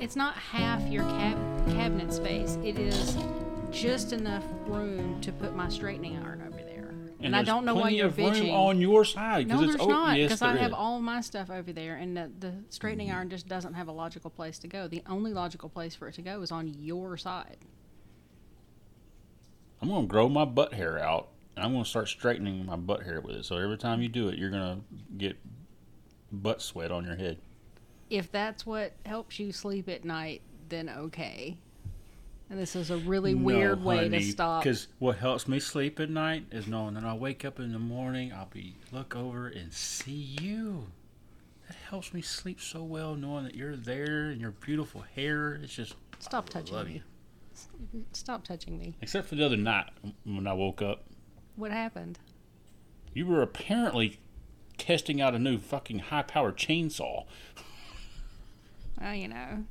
every day. Damn. It's not. Half your cab- cabinet space. It is just enough room to put my straightening iron over there. And, I don't know why you're bitching. on your side. no, it's there's open. not. Yes, Because I have is. all my stuff over there, and the, the straightening iron just doesn't have a logical place to go. The only logical place for it to go is on your side. I'm gonna grow my butt hair out, and I'm gonna start straightening my butt hair with it. So every time you do it, you're gonna get butt sweat on your head. If that's what helps you sleep at night, then okay. And this is a really weird way to stop. Because what helps me sleep at night is knowing that I'll wake up in the morning, I'll be look over and see you. That helps me sleep so well, knowing that you're there and your beautiful hair. It's just Stop I touching love me. you. Stop touching me. Except for the other night when I woke up, What happened? you were apparently testing out a new fucking high-powered chainsaw. Well, you know.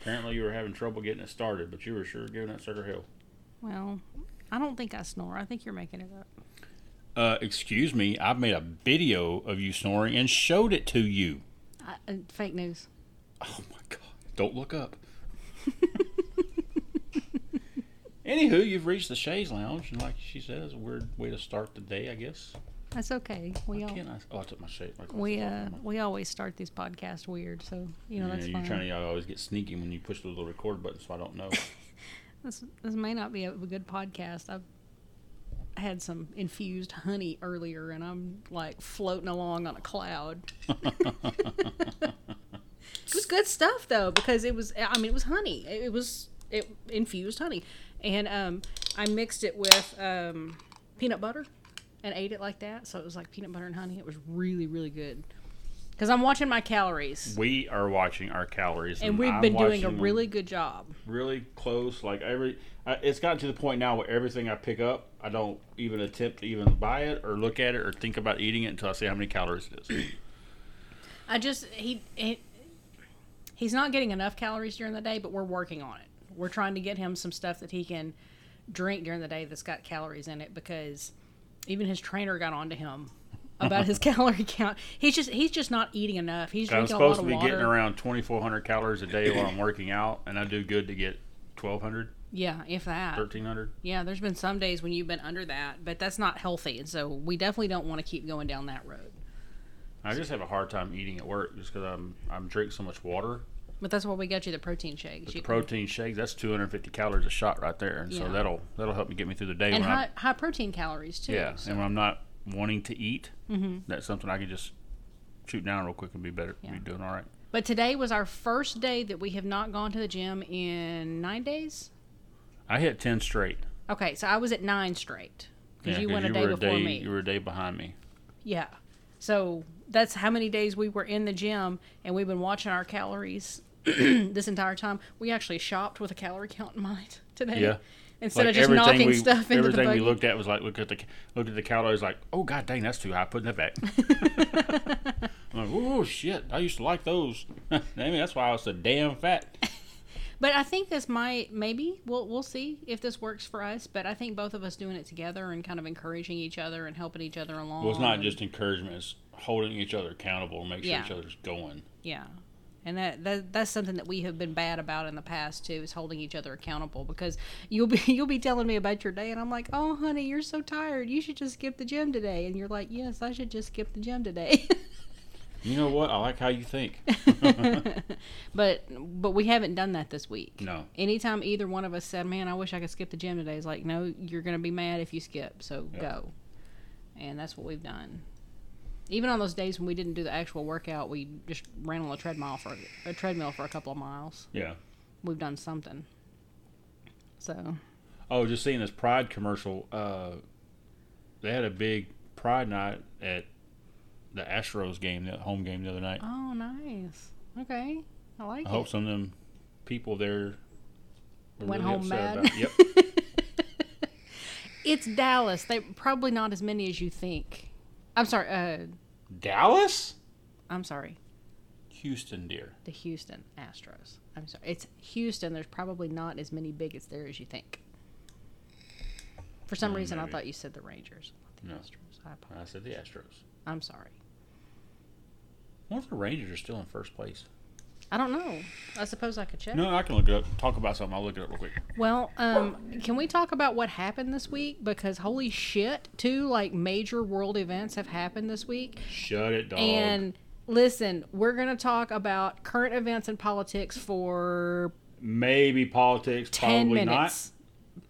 Apparently, you were having trouble getting it started, but you were sure giving that sucker hell. Well, I don't think I snore. I think you're making it up. Uh, excuse me, I made a video of you snoring and showed it to you. I, uh, fake news. Oh my god! Don't look up. Anywho, you've reached the Shays Lounge, and like she says, a weird way to start the day, I guess. That's okay. We all Can't I? Oh, I took my shade. my we uh we always start these podcasts weird, so you know yeah, that's you're fine. trying to always get sneaky when you push the little record button, so I don't know. This this may not be a, a good podcast. I've had some infused honey earlier, and I'm like floating along on a cloud. It was good stuff though because it was I mean it was honey. It, it was it infused honey, and um I mixed it with um peanut butter and ate it like that. So it was like peanut butter and honey. It was really really good. Because I'm watching my calories, we are watching our calories, and we've I'm been doing a really good job. really close. Like every, I, it's gotten to the point now where everything I pick up, I don't even attempt to even buy it or look at it or think about eating it until I see how many calories it is. I just he, he he's not getting enough calories during the day, but we're working on it. We're trying to get him some stuff that he can drink during the day that's got calories in it because even his trainer got onto him about his calorie count. He's just he's just not eating enough. He's I'm drinking a lot supposed to be getting around 2,400 calories a day while I'm working out, and I do good to get 1,200, yeah, if that. 1,300. Yeah, there's been some days when you've been under that, but that's not healthy, and so we definitely don't want to keep going down that road. I just have a hard time eating at work just because I'm I'm drinking so much water. But that's why we got you the protein shakes. You the protein shakes, that's 250 calories a shot right there, and so that'll that'll help me get me through the day. and I'm- high, high protein calories too. Yeah, so- and when I'm not wanting to eat, Mm-hmm. that's something I can just shoot down real quick and be better, Yeah. be doing all right. But today was our first day that we have not gone to the gym in nine days. I hit 10 straight. Okay, so I was at nine straight because Yeah, you went a day before day, me. You were a day behind me. Yeah, so that's how many days we were in the gym, and we've been watching our calories this entire time. We actually shopped with a calorie count in mind today. Yeah. Instead Like of just knocking we, stuff into the everything we looked at was like look at the looked at the calories like oh god dang that's too high putting that back. I'm like oh shit I used to like those. I mean that's why I was so damn fat. But I think this might maybe we'll we'll see if this works for us. But I think both of us doing it together and kind of encouraging each other and helping each other along. Well, it's not just encouragement; it's holding each other accountable and make sure Yeah. each other's going. Yeah. And that, that that's something that we have been bad about in the past too, is holding each other accountable because you'll be you'll be telling me about your day and I'm like, Oh honey, you're so tired. You should just skip the gym today and you're like, Yes, I should just skip the gym today. You know what? I like how you think. but but we haven't done that this week. No. Anytime either one of us said, Man, I wish I could skip the gym today, it's like, No, you're gonna be mad if you skip, so Yeah. go. And that's what we've done. Even on those days when we didn't do the actual workout, we just ran on a treadmill for a treadmill for a couple of miles. Yeah. we've done something. So Oh, just seeing this Pride commercial. Uh, they had a big Pride night at the Astros game, the home game the other night. oh nice. Okay. I like I it. hope some of them people there were Went really home upset mad. about it. Yep. It's Dallas. They probably not as many as you think. I'm sorry, uh Dallas, I'm sorry. Houston, dear. The Houston Astros. I'm sorry. It's Houston. There's probably not as many bigots there as you think. For some Mm, reason I thought you said the Rangers, not the No. Astros. I apologize. I said the Astros. I'm sorry. Wonder if the Rangers are still in first place. I don't know. I suppose I could check. No, I can look it up. Talk about something. I'll look it up real quick. Well, um, can we talk about what happened this week? Because holy shit, two like major world events have happened this week. Shut it, dog. And listen, we're gonna talk about current events and politics for Maybe politics, ten probably minutes,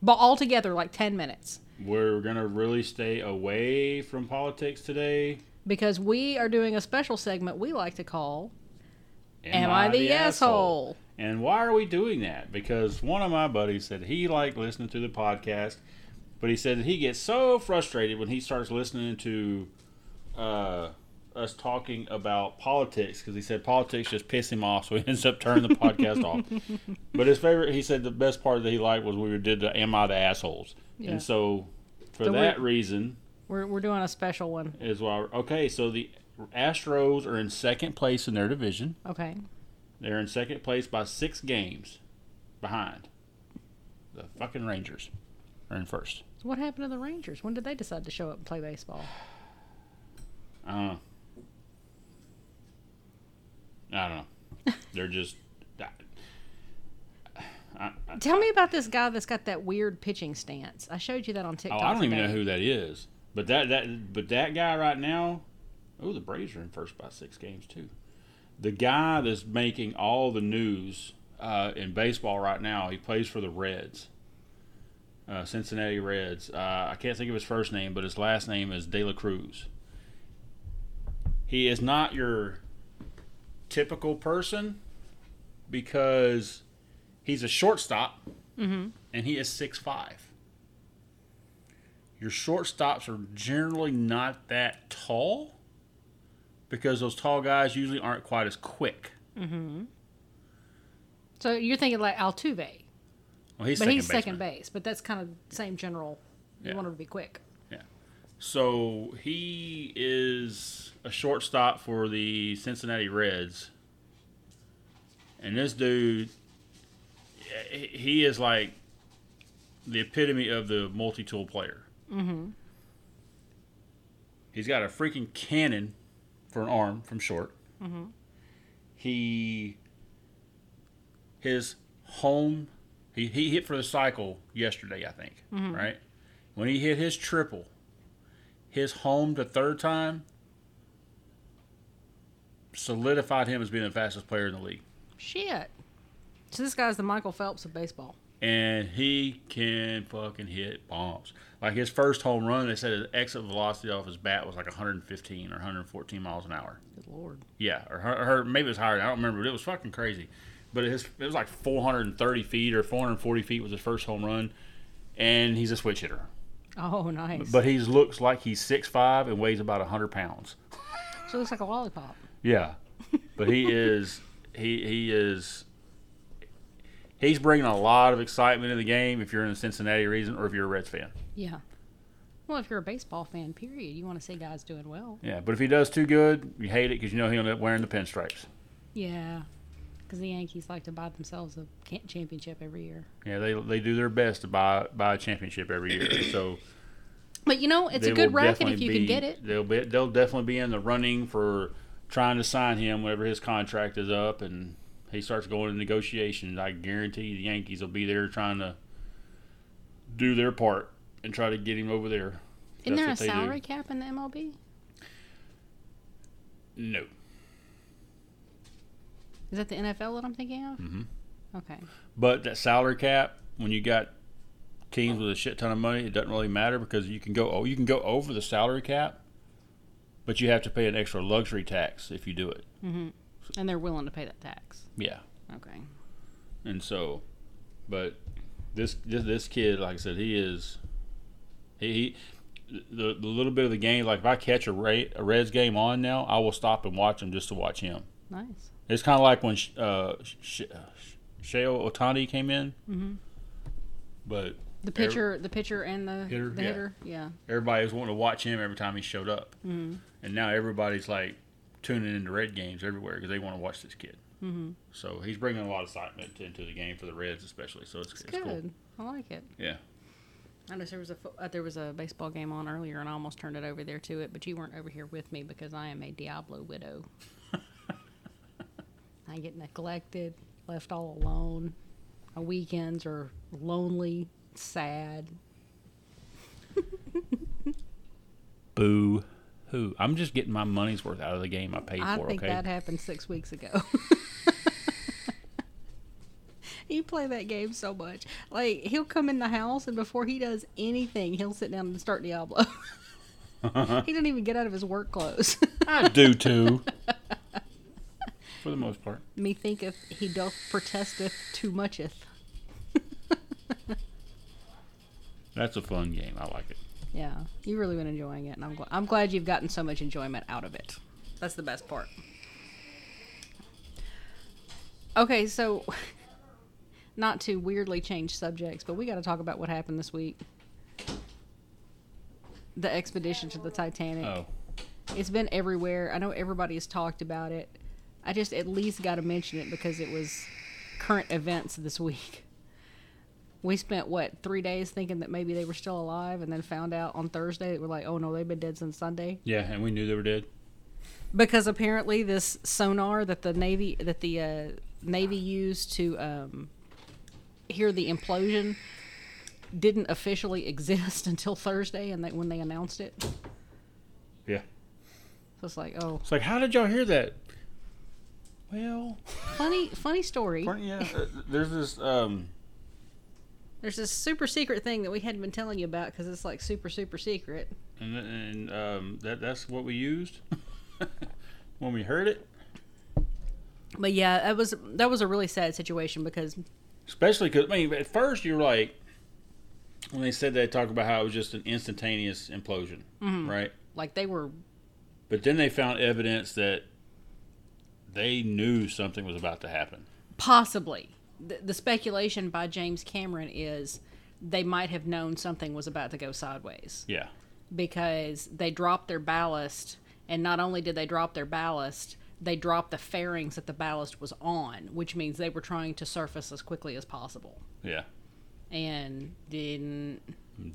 but altogether like ten minutes. We're gonna really stay away from politics today. Because we are doing a special segment we like to call "Am, I, the, asshole? And why are we doing that? Because one of my buddies said he liked listening to the podcast, but he said that he gets so frustrated when he starts listening to uh, us talking about politics because he said politics just piss him off, so he ends up turning the podcast off. But his favorite, he said the best part that he liked was we did the "Am I the assholes?" Yeah. And so, for So that we're- reason, We're we're doing a special one. is why. Okay, so the Astros are in second place in their division. Okay. They're in second place by six games behind. The fucking Rangers are in first. What happened to the Rangers? When did they decide to show up and play baseball? Uh, I don't know. They're just. I, I, Tell me about this guy that's got that weird pitching stance. I showed you that on oh, TikTok. I don't even know who that is. But that that but that guy right now. Oh, the Braves are in first by six games too. The guy that's making all the news uh, in baseball right now. He plays for the Reds. Uh, Cincinnati Reds. Uh, I can't think of his first name, but his last name is De La Cruz. He is not your typical person because he's a shortstop Mm-hmm. and he is six five. Your shortstops are generally not that tall because those tall guys usually aren't quite as quick. Mm-hmm. So you're thinking like Altuve, Well, he's but second he's second base. But that's kind of same general. You Yeah. want him to be quick. Yeah. So he is a shortstop for the Cincinnati Reds. And this dude, he- is like the epitome of the multi tool player. Mm-hmm. He's got a freaking cannon for an arm from short. Mm-hmm. He, his home, he, he hit for the cycle yesterday, I think, Mhm. right? When he hit his triple, his home to third time solidified him as being the fastest player in the league. Shit. So this guy's the Michael Phelps of baseball. And he can fucking hit bombs. Like his first home run, they said his exit velocity off his bat was like 115 or 114 miles an hour. Good lord. Yeah, or, her, her maybe it was higher. I don't remember, but it was fucking crazy. But his it was like 430 feet or 440 feet was his first home run, and he's a switch hitter. Oh, nice. But he looks like he's 6'5 and weighs about 100 pounds. so it looks like a lollipop. Yeah, but he is he he is he's bringing a lot of excitement to the game if you're in the Cincinnati region or if you're a Reds fan. Yeah. Well, if you're a baseball fan, period, you want to see guys doing well. Yeah, but if he does too good, you hate it because you know he'll end up wearing the pinstripes. Yeah. Because the Yankees like to buy themselves a championship every year. Yeah, they they do their best to buy buy a championship every year. So But you know, it's a good racket if you can get it. They'll be they'll definitely be in the running for trying to sign him whenever his contract is up and he starts going to negotiations. I guarantee the Yankees will be there trying to do their part and try to get him over there. Isn't there a That's they do. salary cap in the MLB? No. Is that the NFL that I'm thinking of? Mm-hmm. Okay. But that salary cap, when you got teams with a shit ton of money, it doesn't really matter because you can go oh you can go over the salary cap, but you have to pay an extra luxury tax if you do it. And they're willing to pay that tax. Yeah. Okay. And so, but this this, this kid, like I said, he is he, he the, the little bit of the game. Like if I catch a Ray, a Reds game on now, I will stop and watch him just to watch him. Nice. It's kind of like when uh, Sh- Sheo Otani came in, Mm-hmm. but The pitcher, the pitcher, and the Hitter, the yeah. hitter. Yeah. everybody was wanting to watch him every time he showed up, mm-hmm. and now everybody's like tuning into Red games everywhere because they want to watch this kid. hmm So he's bringing a lot of excitement into the game for the Reds, especially. So it's, It's it's good. cool. I like it. Yeah. I know there was a uh, there was a baseball game on earlier, and I almost turned it over there to it, but you weren't over here with me because I am a Diablo widow. I get neglected, left all alone. My weekends are lonely, sad. Boo. Who? I'm just getting my money's worth out of the game I paid I for. think okay. that happened six weeks ago. you play that game so much. Like he'll come in the house, and before he does anything, he'll sit down and start Diablo. he doesn't even get out of his work clothes. I do too. for the most part. Me thinketh he doth protesteth too mucheth. That's a fun game. I like it. Yeah, you've really been enjoying it, and I'm, gl- I'm glad you've gotten so much enjoyment out of it. That's the best part. Okay, so not to weirdly change subjects, but we got to talk about what happened this week. The expedition to the Titanic. Oh. It's been everywhere. I know everybody has talked about it. I just at least got to mention it because it was current events this week. We spent what three days thinking that maybe they were still alive, and then found out on Thursday that we're like, oh no, they've been dead since Sunday. Yeah, and we knew they were dead. Because apparently this sonar that the navy that the uh, navy used to um, hear the implosion didn't officially exist until Thursday, and they, when they announced it, Yeah. so it's like, oh, It's like, how did y'all hear that? Well, funny, funny story. yeah. uh, There's this. Um, There's this super secret thing that we hadn't been telling you about because it's like super super secret. and and um, that that's what we used when we heard it. But yeah, that was that was a really sad situation because Especially because I mean, at first you're like, when they said they talked about how it was just an instantaneous implosion, right? like they were But then they found evidence that they knew something was about to happen. possibly the, the speculation by James Cameron is they might have known something was about to go sideways. Yeah, because they dropped their ballast and not only did they drop their ballast they dropped the fairings that the ballast was on which means they were trying to surface as quickly as possible. Yeah, and didn't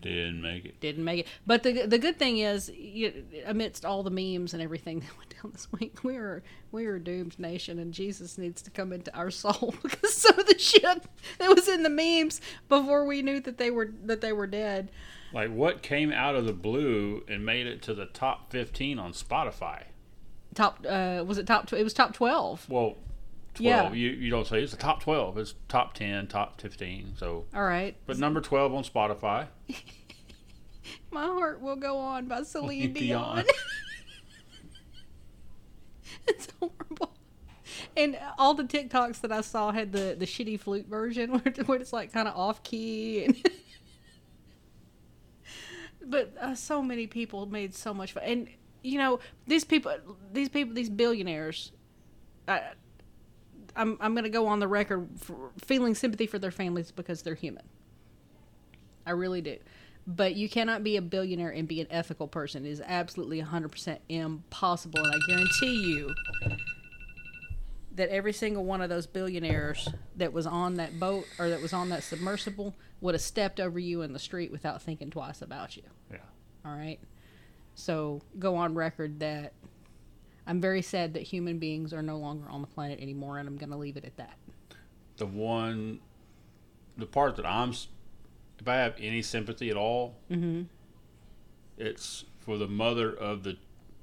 didn't make it. didn't make it. But the the good thing is, you, amidst all the memes and everything that went down this week, we are we are a doomed nation, and Jesus needs to come into our soul because some of the shit that was in the memes before we knew that they were that they were dead. Like what came out of the blue and made it to the top 15 on Spotify? Top uh, was it top? Tw- it was top twelve. Well, 12. Yeah. You you don't say it's the top 12. It's top 10, top 15. So, All right, but number 12 on Spotify. my heart will go on by Celine Dion. Dion. it's horrible. And all the TikToks that I saw had the, the shitty flute version where, where it's like kind of off key. And but uh, so many people made so much fun. And you know these people, these people, these billionaires. I, I'm I'm gonna go on the record for feeling sympathy for their families because they're human. I really do. But you cannot be a billionaire and be an ethical person. It is absolutely 100% impossible. And I guarantee you that every single one of those billionaires that was on that boat or that was on that submersible would have stepped over you in the street without thinking twice about you. Yeah. All right. So go on record that I'm very sad that human beings are no longer on the planet anymore, and I'm going to leave it at that. The one, the part that I'm, if I have any sympathy at all, Mm-hmm. it's for the mother of the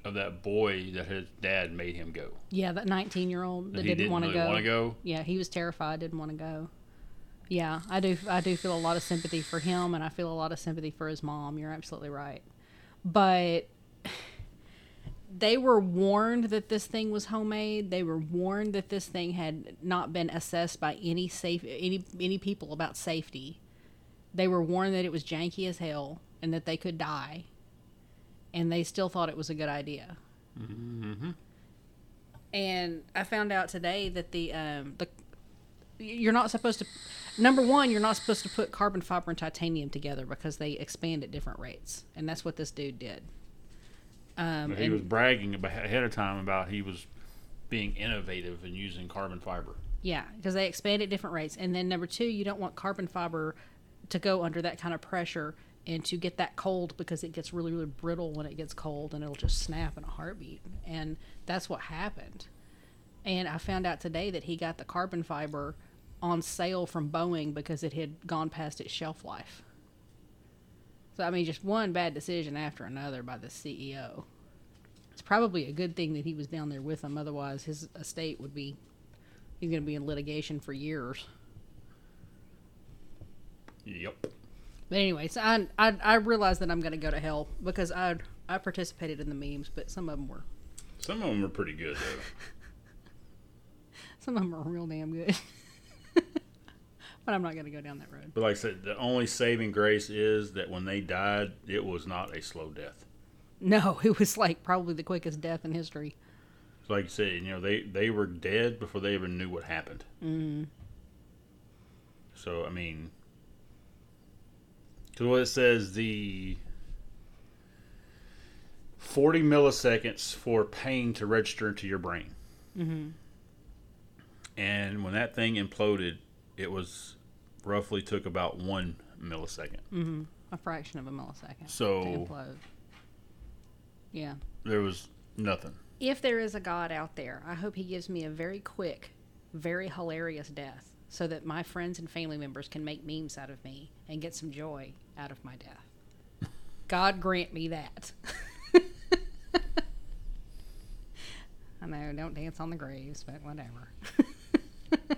of that boy that his dad made him go. Yeah, that 19 year old that didn't, didn't want to really go. want to go. Yeah, he was terrified, didn't want to go. Yeah, I do. I do feel a lot of sympathy for him, and I feel a lot of sympathy for his mom. You're absolutely right, but they were warned that this thing was homemade. They were warned that this thing had not been assessed by any safe any any people about safety. They were warned that it was janky as hell and that they could die, and they still thought it was a good idea. Mm-hmm. And I found out today that the um the you're not supposed to number one you're not supposed to put carbon fiber and titanium together because they expand at different rates and that's what this dude did um he and- was bragging about, ahead of time about he was being innovative and using carbon fiber. yeah because they expand at different rates. And then number two you don't want carbon fiber to go under that kind of pressure and to get that cold because it gets really really brittle when it gets cold and it'll just snap in a heartbeat. And that's what happened. And i found out today that he got the carbon fiber on sale from boeing because it had gone past its shelf life so i mean just one bad decision after another by the ceo it's probably a good thing that he was down there with them otherwise his estate would be he's going to be in litigation for years Yep. But anyway, so I I, I realize that I'm going to go to hell because I I participated in the memes, but some of them were Some of them are pretty good though. some of them are real damn good. but I'm not going to go down that road. But like I said, the only saving grace is that when they died, it was not a slow death. No, it was like probably the quickest death in history. So like you said, you know, they they were dead before they even knew what happened. Mm. So I mean, because what it says the forty milliseconds for pain to register into your brain, hmm and when that thing imploded, it was roughly took about one millisecond. hmm A fraction of a millisecond to So implode. Yeah. there was nothing. If there is a God out there, I hope he gives me a very quick, very hilarious death so that my friends and family members can make memes out of me and get some joy out of my death. God grant me that. I know, don't dance on the graves, but whatever.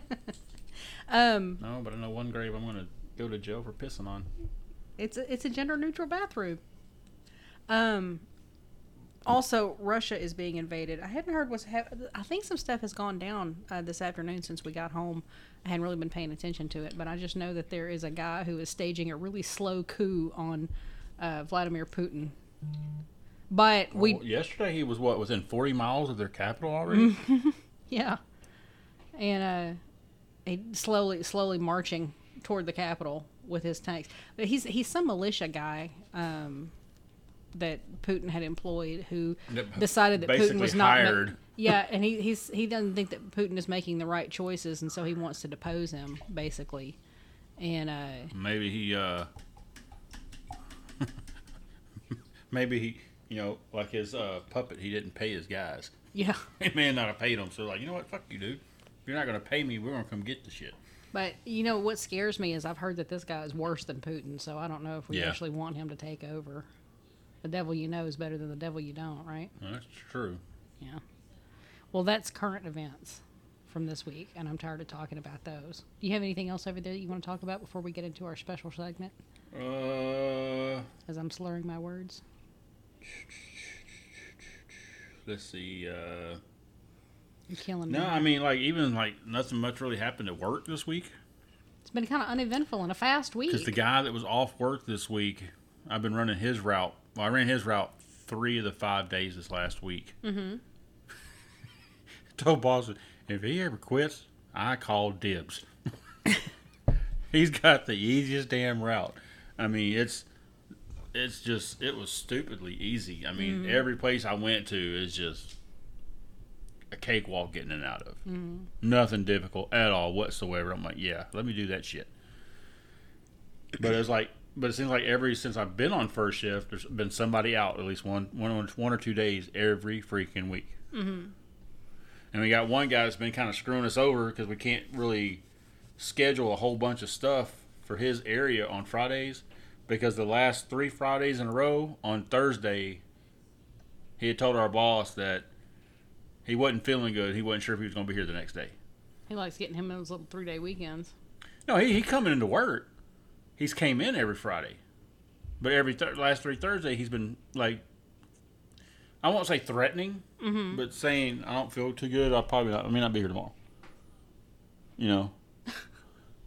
um, No, but I know one grave I'm going to go to jail for pissing on. it's a, it's a gender neutral bathroom. Um, also, Russia is being invaded. I hadn't heard what's. Ha- I think some stuff has gone down uh, this afternoon since we got home. I hadn't really been paying attention to it, but I just know that there is a guy who is staging a really slow coup on uh, Vladimir Putin. But we, Well, yesterday he was what within 40 miles of their capital already. yeah, and uh, he slowly, slowly marching toward the capital with his tanks. But he's he's some militia guy. Um, that Putin had employed, who decided that Putin was not ma- yeah, and he he's he doesn't think that Putin is making the right choices, and so he wants to depose him, basically. And uh, Maybe he, uh, maybe he, you know, like his uh, puppet, he didn't pay his guys. yeah, He may not have paid them, so like, you know what, fuck you, dude. If you're not gonna pay me, we're gonna come get the shit. but you know what scares me is I've heard that this guy is worse than Putin, so I don't know if we Yeah. actually want him to take over. The devil you know is better than the devil you don't, right? Well, that's true. Yeah. Well, that's current events from this week, and I'm tired of talking about those. Do you have anything else over there that you want to talk about before we get into our special segment? Uh, As I'm slurring my words. let's see. Uh, You're killing no, me. I mean, like even like nothing much really happened at work this week. It's been kind of uneventful and a fast week. Because the guy that was off work this week, I've been running his route. Well, I ran his route three of the five days this last week. mm-hmm. Told boss, if he ever quits, I call dibs. He's got the easiest damn route. I mean, it's it's just it was stupidly easy. I mean, Mhm. every place I went to is just a cakewalk getting in and out of. Mm-hmm. Nothing difficult at all whatsoever. I'm like, yeah, let me do that shit. But it's like, but it seems like every since I've been on first shift, there's been somebody out at least one one one or two days every freaking week. Mm-hmm. And we got one guy that's been kind of screwing us over because we can't really schedule a whole bunch of stuff for his area on Fridays because the last three Fridays in a row on Thursday, he had told our boss that he wasn't feeling good. He wasn't sure if he was going to be here the next day. He likes getting him those little three day weekends. No, he, he coming into work. He's came in every Friday, but every th- last three Thursday he's been like, I won't say threatening, Mm-hmm. but saying I don't feel too good. I'll probably not. I may not be here tomorrow. You know,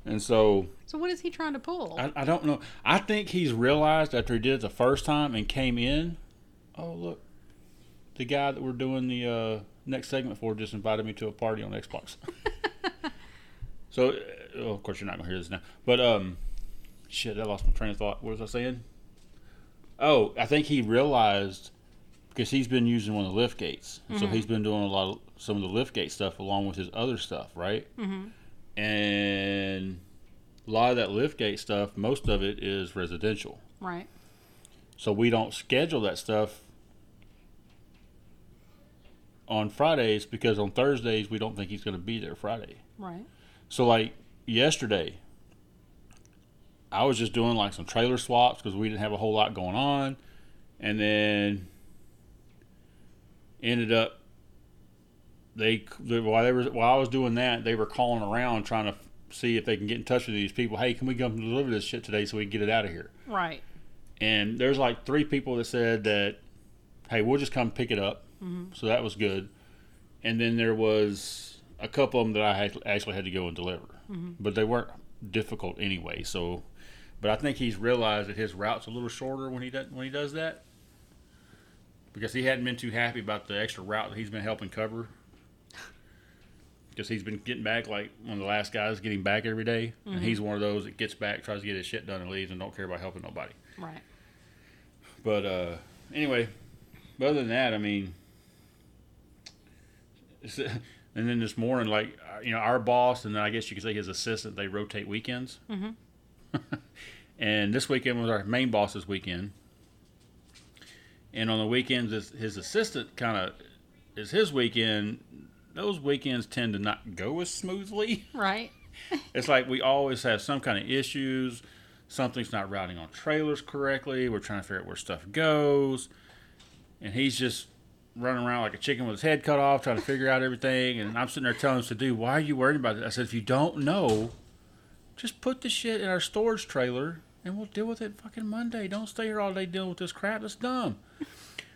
and so So what is he trying to pull? I, I don't know. I think he's realized after he did it the first time and came in. Oh look, the guy that we're doing the uh, next segment for just invited me to a party on Xbox. so, uh, well, of course, you're not gonna hear this now. But um, shit, I lost my train of thought. What was I saying? Oh, I think he realized because he's been using one of the lift gates, so Mhm. he's been doing a lot of some of the lift gate stuff along with his other stuff, right? mm-hmm. And a lot of that lift gate stuff, most of it is residential. Right. So we don't schedule that stuff on Fridays because on Thursdays we don't think he's going to be there Friday. Right. So like yesterday, I was just doing like some trailer swaps because we didn't have a whole lot going on, and then ended up they while they were while I was doing that they were calling around trying to see if they can get in touch with these people. Hey, can we come deliver this shit today so we can get it out of here? Right. And there's like three people that said that, hey, we'll just come pick it up. Mm-hmm. So that was good. And then there was a couple of them that I actually had to go and deliver, mm-hmm. but they weren't difficult anyway. So, but I think he's realized that his route's a little shorter when he does when he does that because he hadn't been too happy about the extra route that he's been helping cover. Because he's been getting back like one of the last guys getting back every day. and he's mm-hmm. one of those that gets back, tries to get his shit done, and leaves, and don't care about helping nobody. Right. But uh, anyway, but other than that, I mean, and then this morning, like uh, you know, our boss and then I guess you could say his assistant, they rotate weekends. Mhm. and this weekend was our main boss's weekend. And on the weekends, his, his assistant kind of is his weekend. Those weekends tend to not go as smoothly. Right. It's like we always have some kind of issues. Something's not routing on trailers correctly. We're trying to figure out where stuff goes. And he's just running around like a chicken with his head cut off, trying to figure out everything. And I'm sitting there telling him to do, why are you worried about it? I said, if you don't know, just put the shit in our storage trailer and we'll deal with it fucking Monday. Don't stay here all day dealing with this crap. It's dumb.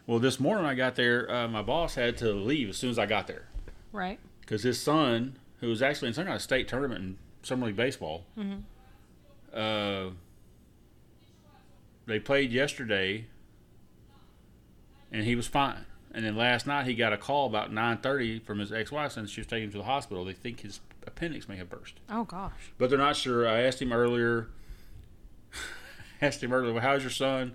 well, this morning I got there, uh, my boss had to leave as soon as I got there Right. because his son, who was actually in some kind of state tournament in summer league baseball, uh, they played yesterday, and he was fine. And then last night he got a call about nine thirty from his ex-wife since she was taking him to the hospital. They think his appendix may have burst, Oh gosh. but they're not sure. I asked him earlier. asked him earlier, well, how's your son?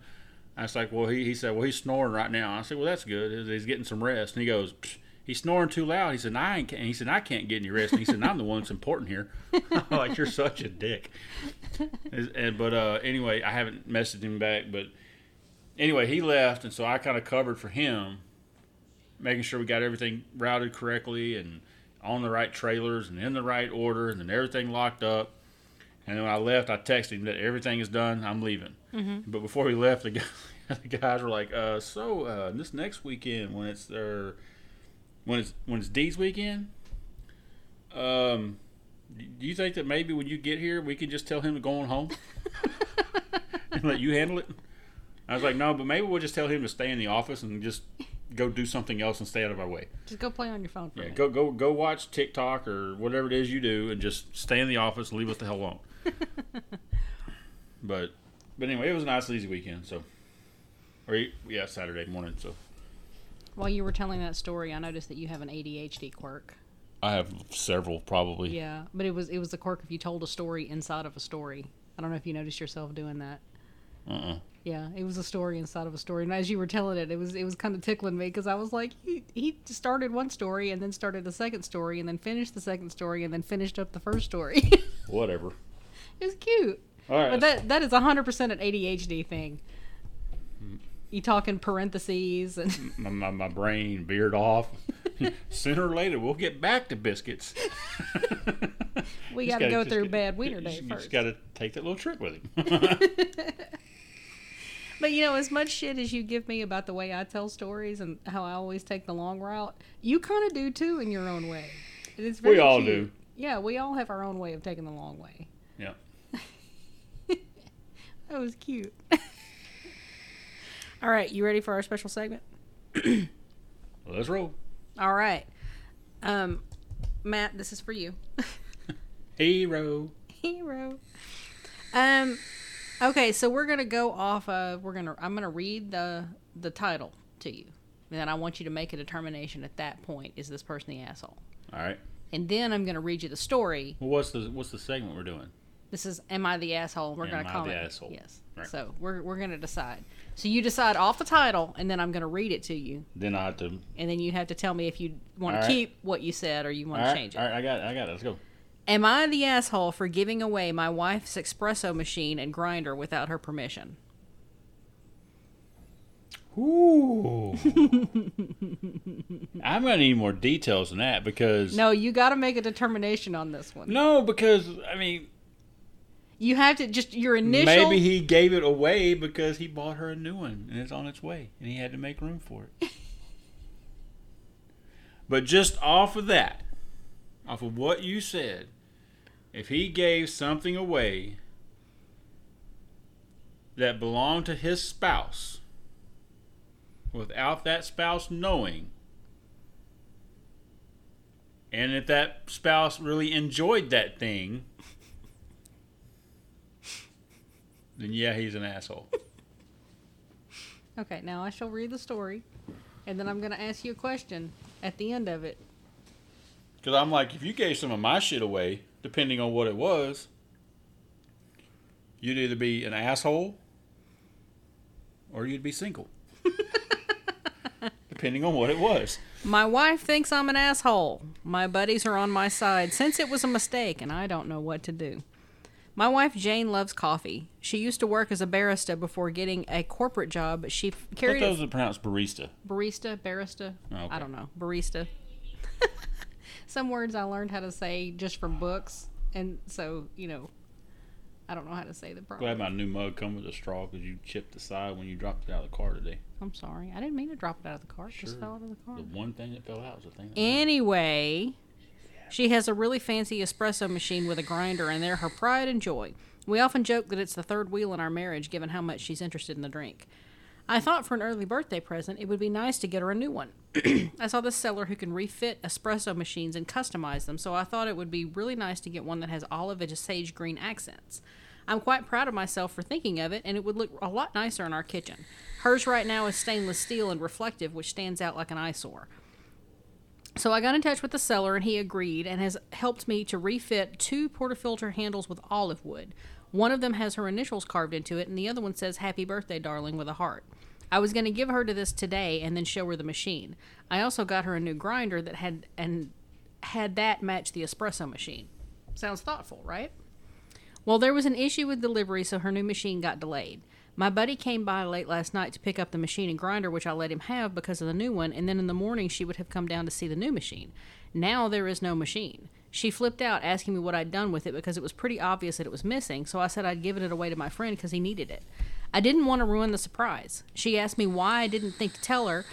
I was like, well, he, he said, well, he's snoring right now. I said, well, that's good. He's getting some rest. And he goes, "Psh, he's snoring too loud. He said, I ain't, and he said, I can't get any rest. And he said, I'm the one that's important here. I'm like, you're such a dick. And, but uh, anyway, I haven't messaged him back. But anyway, he left, and so I kind of covered for him, making sure we got everything routed correctly and on the right trailers and in the right order, and then everything locked up. And then when I left, I texted him that everything is done. I'm leaving. But before we left, the, guy, the guys were like, uh, "So uh, this next weekend, when it's their, when it's when it's D's weekend, um, do you think that maybe when you get here, we can just tell him to go on home and let you handle it?" I was like, "No, but maybe we'll just tell him to stay in the office and just go do something else and stay out of our way." Just go play on your phone for Yeah, go go go watch TikTok or whatever it is you do, and just stay in the office and leave us the hell alone. but but anyway, it was a nice easy weekend. So, or yeah, Saturday morning. So While you were telling that story, I noticed that you have an ADHD quirk. I have several probably. Yeah, but it was it was the quirk if you told a story inside of a story. I don't know if you noticed yourself doing that. Uh. uh Yeah, it was a story inside of a story, and as you were telling it, it was it was kind of tickling me because I was like, he, he started one story and then started a second story and then finished the second story and then finished up the first story. Whatever. it was cute, All right. but that that is hundred percent an ADHD thing. You talk in parentheses and my, my, my brain veered off. Sooner or later, we'll get back to biscuits. we got to gotta- go through get- bad wiener you day You first. just got to take that little trip with him. But you know, as much shit as you give me about the way I tell stories and how I always take the long route, you kind of do too in your own way. It's very we all cute. do. Yeah, we all have our own way of taking the long way. Yeah. That was cute. all right, you ready for our special segment? Let's roll. All right. Um, Matt, this is for you. Hero. Hero. Um, okay, so we're gonna go off of we're gonna I'm gonna read the the title to you, and then I want you to make a determination at that point: is this person the asshole? All right. And then I'm gonna read you the story. Well, what's the what's the segment we're doing? This is "Am I the asshole?" We're Am gonna I call the it asshole? yes. Right. So we're we're gonna decide. So you decide off the title, and then I'm gonna read it to you, Then I have to. and then you have to tell me if you want All to right. keep what you said or you want All to right. change it. All right. I got. It, I got it. Let's go. Am I the asshole for giving away my wife's espresso machine and grinder without her permission? Ooh. I'm gonna need more details than that because No, you got to make a determination on this one. no, because I mean You have to just your initial. maybe he gave it away because he bought her a new one and it's on its way and he had to make room for it. but just off of that, off of what you said, if he gave something away that belonged to his spouse without that spouse knowing, and if that spouse really enjoyed that thing, then yeah, he's an asshole. Okay, now I shall read the story, and then I'm going to ask you a question at the end of it. Because I'm like, if you gave some of my shit away, depending on what it was, you'd either be an asshole or you'd be single. depending on what it was. My wife thinks I'm an asshole. My buddies are on my side since it was a mistake, and I don't know what to do. My wife Jane loves coffee. She used to work as a barista before getting a corporate job. but She What carried those are pronounced barista. barista, barista. Oh, okay. I don't know, barista. Some words I learned how to say just from books, and so you know, I don't know how to say the proper. Glad my new mug come with a straw because you chipped the side when you dropped it out of the car today. I'm sorry, I didn't mean to drop it out of the car. It just Sure. fell out of the car. The one thing that fell out was the thing. Anyway, she has a really fancy espresso machine with a grinder, and they're her pride and joy. We often joke that it's the third wheel in our marriage, given how much she's interested in the drink. I thought for an early birthday present, it would be nice to get her a new one. I saw this seller who can refit espresso machines and customize them, so I thought it would be really nice to get one that has olive and sage green accents. I'm quite proud of myself for thinking of it, and it would look a lot nicer in our kitchen. Hers right now is stainless steel and reflective, which stands out like an eyesore. So I got in touch with the seller and he agreed and has helped me to refit two portafilter handles with olive wood. One of them has her initials carved into it and the other one says happy birthday darling with a heart. I was going to give her to this today and then show her the machine. I also got her a new grinder that had and had that match the espresso machine. Sounds thoughtful, right? Well, there was an issue with delivery, so her new machine got delayed. My buddy came by late last night to pick up the machine and grinder, which I let him have because of the new one, and then in the morning she would have come down to see the new machine. Now there is no machine. She flipped out, asking me what I'd done with it because it was pretty obvious that it was missing, so I said I'd given it away to my friend because he needed it. I didn't want to ruin the surprise. She asked me why I didn't think to tell her,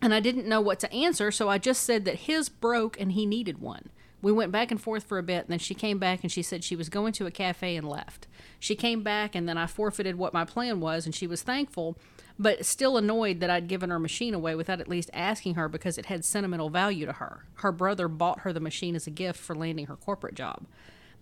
and I didn't know what to answer, so I just said that his broke and he needed one. We went back and forth for a bit, and then she came back and she said she was going to a cafe and left. She came back, and then I forfeited what my plan was, and she was thankful, but still annoyed that I'd given her machine away without at least asking her because it had sentimental value to her. Her brother bought her the machine as a gift for landing her corporate job.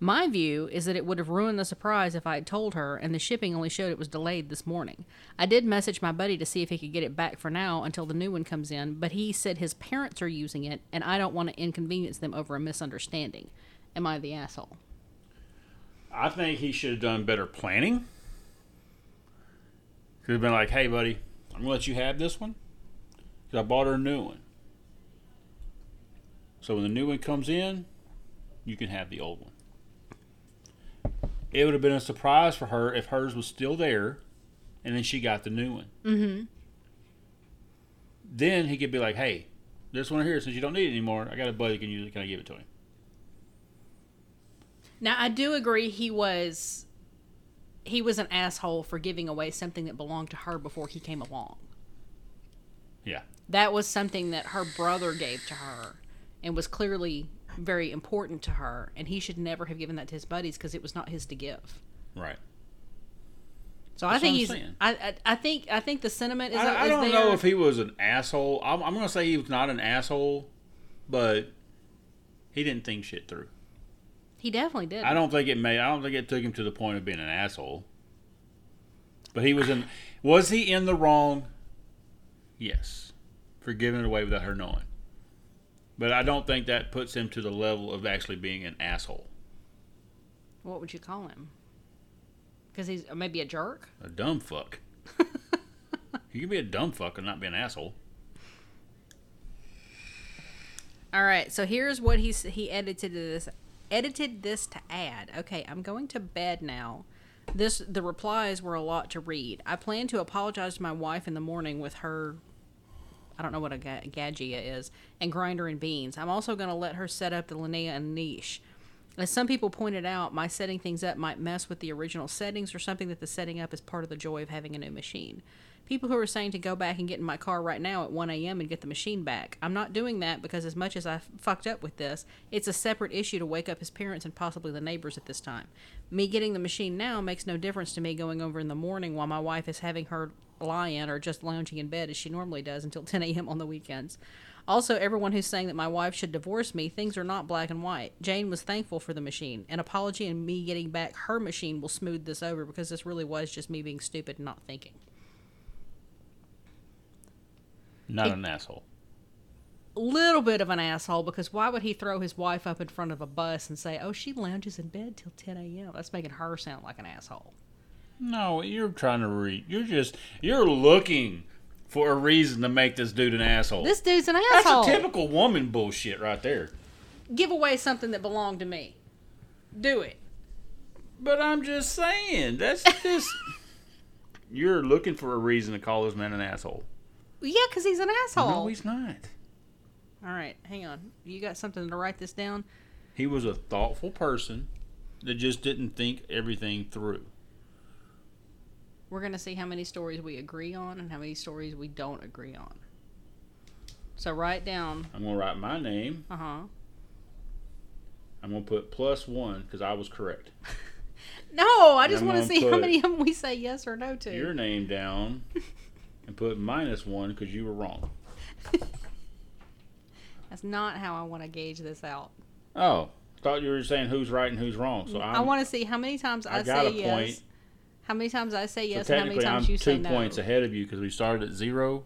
My view is that it would have ruined the surprise if I had told her, and the shipping only showed it was delayed this morning. I did message my buddy to see if he could get it back for now until the new one comes in, but he said his parents are using it, and I don't want to inconvenience them over a misunderstanding. Am I the asshole? I think he should have done better planning. Could have been like, "Hey, buddy, I'm gonna let you have this one because I bought her a new one. So when the new one comes in, you can have the old one." It would have been a surprise for her if hers was still there, and then she got the new one. Mm-hmm. Then he could be like, "Hey, this one here, since you don't need it anymore, I got a buddy can use it. Can I give it to him?" Now I do agree he was he was an asshole for giving away something that belonged to her before he came along. Yeah. That was something that her brother gave to her and was clearly very important to her and he should never have given that to his buddies because it was not his to give. Right. So I That's think I'm he's. I, I I think I think the sentiment is I, I don't there. know if he was an asshole. I'm, I'm going to say he was not an asshole, but he didn't think shit through. he definitely did. I don't think it made. I don't think it took him to the point of being an asshole. But he was in. Was he in the wrong? Yes, for giving it away without her knowing. But I don't think that puts him to the level of actually being an asshole, What would you call him? Because he's uh, maybe a jerk. a dumb fuck. you can be a dumb fuck and not be an asshole. All right, so here's what he's he edited this edited this to add. Okay, I'm going to bed now. This the replies were a lot to read. I plan to apologize to my wife in the morning with her I don't know what a ga- Gaggia is, and grinder and beans. I'm also going to let her set up the Linea and niche. As some people pointed out, my setting things up might mess with the original settings or something that the setting up is part of the joy of having a new machine. People who are saying to go back and get in my car right now at 1 a.m. and get the machine back. I'm not doing that because, as much as I fucked up with this, it's a separate issue to wake up his parents and possibly the neighbors at this time. Me getting the machine now makes no difference to me going over in the morning while my wife is having her lie in or just lounging in bed as she normally does until 10 a.m. on the weekends. Also, everyone who's saying that my wife should divorce me, things are not black and white. Jane was thankful for the machine. An apology and me getting back her machine will smooth this over because this really was just me being stupid and not thinking. Not an asshole. Little bit of an asshole because why would he throw his wife up in front of a bus and say, "Oh, she lounges in bed till 10 a.m." That's making her sound like an asshole. No, you're trying to read. You're just you're looking for a reason to make this dude an asshole. This dude's an asshole. That's a typical woman bullshit right there. Give away something that belonged to me. Do it. But I'm just saying, that's just you're looking for a reason to call this man an asshole. Yeah, because he's an asshole. No, he's not. All right, hang on. You got something to write this down? He was a thoughtful person that just didn't think everything through. We're going to see how many stories we agree on and how many stories we don't agree on. So write down. I'm gonna write my name. Uh huh. I'm gonna put plus one because I was correct. No, I just want to gonna see how many of them we say yes or no to. Your name down and put minus one because you were wrong. That's not how I want to gauge this out. Oh, thought you were saying who's right and who's wrong. So I'm, I want to see how many times I, I got say a yes. How many times I say so yes and how many times I'm you say two points ahead of you because we started at zero,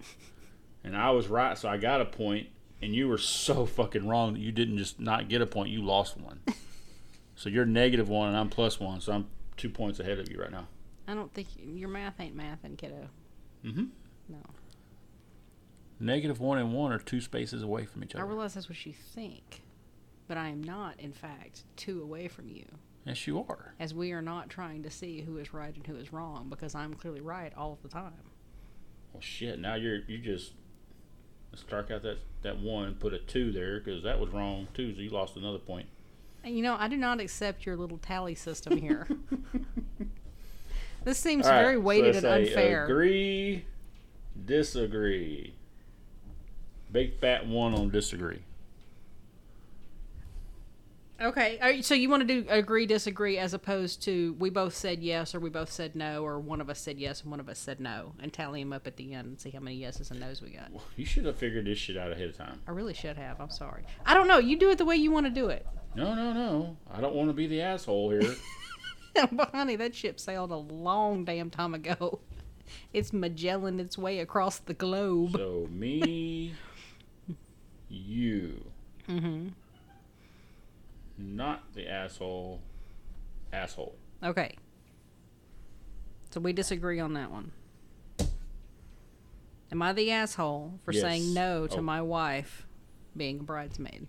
and I was right, so I got a point, and you were so fucking wrong that you didn't just not get a point, you lost one. so you're negative one and I'm plus one, so I'm two points ahead of you right now. I don't think your math ain't math, and kiddo. Mm-hmm. No. Negative one and one are two spaces away from each other. I other. realize that's what you think, but I am not, in fact, two away from you. Yes, you are. As we are not trying to see who is right and who is wrong, because I'm clearly right all of the time. Well, shit. Now you're you just strike out that that one, put a two there because that was wrong too. So you lost another point. You know, I do not accept your little tally system here. this seems All right, very weighted let's and say unfair. Agree, disagree. Big fat one on disagree. Okay, so you want to do agree, disagree, as opposed to we both said yes or we both said no, or one of us said yes and one of us said no, and tally them up at the end and see how many yeses and nos we got. Well, you should have figured this shit out ahead of time. I really should have. I'm sorry. I don't know. You do it the way you want to do it. No, no, no. I don't want to be the asshole here. but honey, that ship sailed a long damn time ago. It's Magellan its way across the globe. so me, you, Mm-hmm. not the asshole, asshole. Okay. So we disagree on that one. Am I the asshole for Yes. saying no to Oh. my wife being a bridesmaid?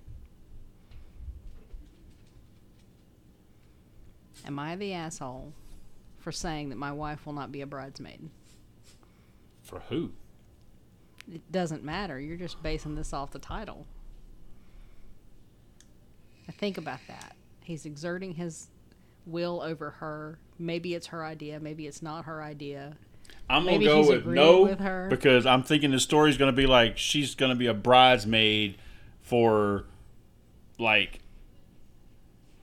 Am I the asshole for saying that my wife will not be a bridesmaid? For who? It doesn't matter. You're just basing this off the title. Now think about that. He's exerting his will over her. Maybe it's her idea. Maybe it's not her idea. I'm gonna he's go with no with her. because I'm thinking the story's gonna be like she's gonna be a bridesmaid for like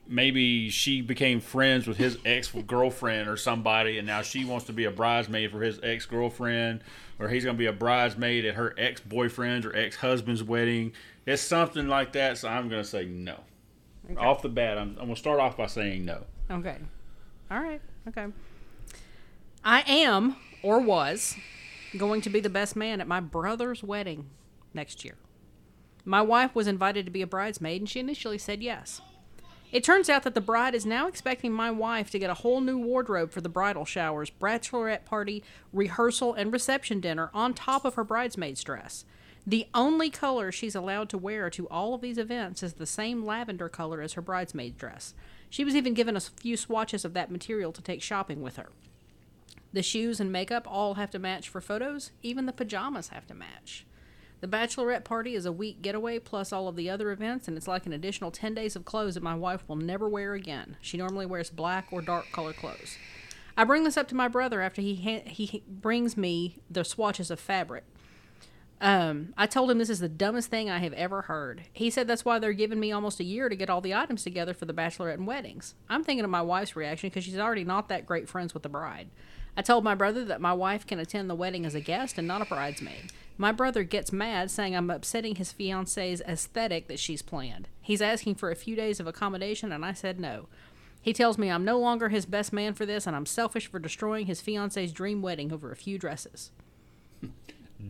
maybe she became friends with his ex girlfriend or somebody, and now she wants to be a bridesmaid for his ex girlfriend, or he's gonna be a bridesmaid at her ex boyfriend's or ex husband's wedding. It's something like that. So I'm gonna say no. Off the bat, I'm, I'm gonna start off by saying no. Okay. All right. Okay. I am or was going to be the best man at my brother's wedding next year. My wife was invited to be a bridesmaid and she initially said yes. It turns out that the bride is now expecting my wife to get a whole new wardrobe for the bridal showers, bachelorette party, rehearsal, and reception dinner on top of her bridesmaid's dress. The only color she's allowed to wear to all of these events is the same lavender color as her bridesmaid dress. She was even given a few swatches of that material to take shopping with her. The shoes and makeup all have to match for photos, even the pajamas have to match. The bachelorette party is a week getaway plus all of the other events, and it's like an additional 10 days of clothes that my wife will never wear again. She normally wears black or dark color clothes. I bring this up to my brother after he ha- he brings me the swatches of fabric. Um, I told him this is the dumbest thing I have ever heard. He said that's why they're giving me almost a year to get all the items together for the bachelorette and weddings. I'm thinking of my wife's reaction because she's already not that great friends with the bride. I told my brother that my wife can attend the wedding as a guest and not a bridesmaid. My brother gets mad, saying I'm upsetting his fiance's aesthetic that she's planned. He's asking for a few days of accommodation, and I said no. He tells me I'm no longer his best man for this, and I'm selfish for destroying his fiance's dream wedding over a few dresses.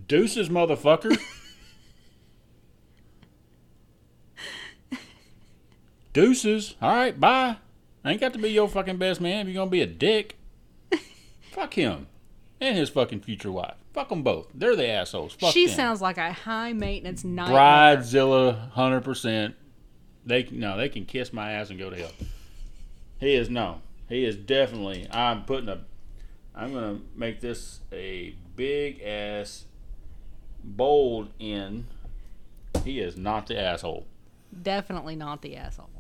Deuces, motherfucker. Deuces. All right, bye. I ain't got to be your fucking best man if you're gonna be a dick. Fuck him and his fucking future wife. Fuck them both. They're the assholes. Fuck she them. sounds like a high maintenance nightmare. Bridezilla, hundred percent. They no, they can kiss my ass and go to hell. He is no. He is definitely. I'm putting a. I'm gonna make this a big ass bold in. He is not the asshole. Definitely not the asshole.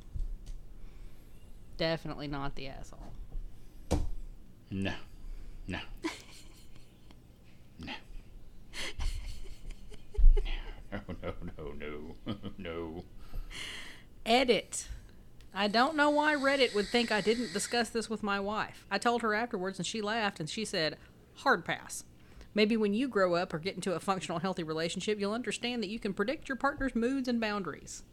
Definitely not the asshole. No, no, no. No, no, no, no, no. Edit. I don't know why Reddit would think I didn't discuss this with my wife. I told her afterwards and she laughed and she said, hard pass. Maybe when you grow up or get into a functional, healthy relationship, you'll understand that you can predict your partner's moods and boundaries.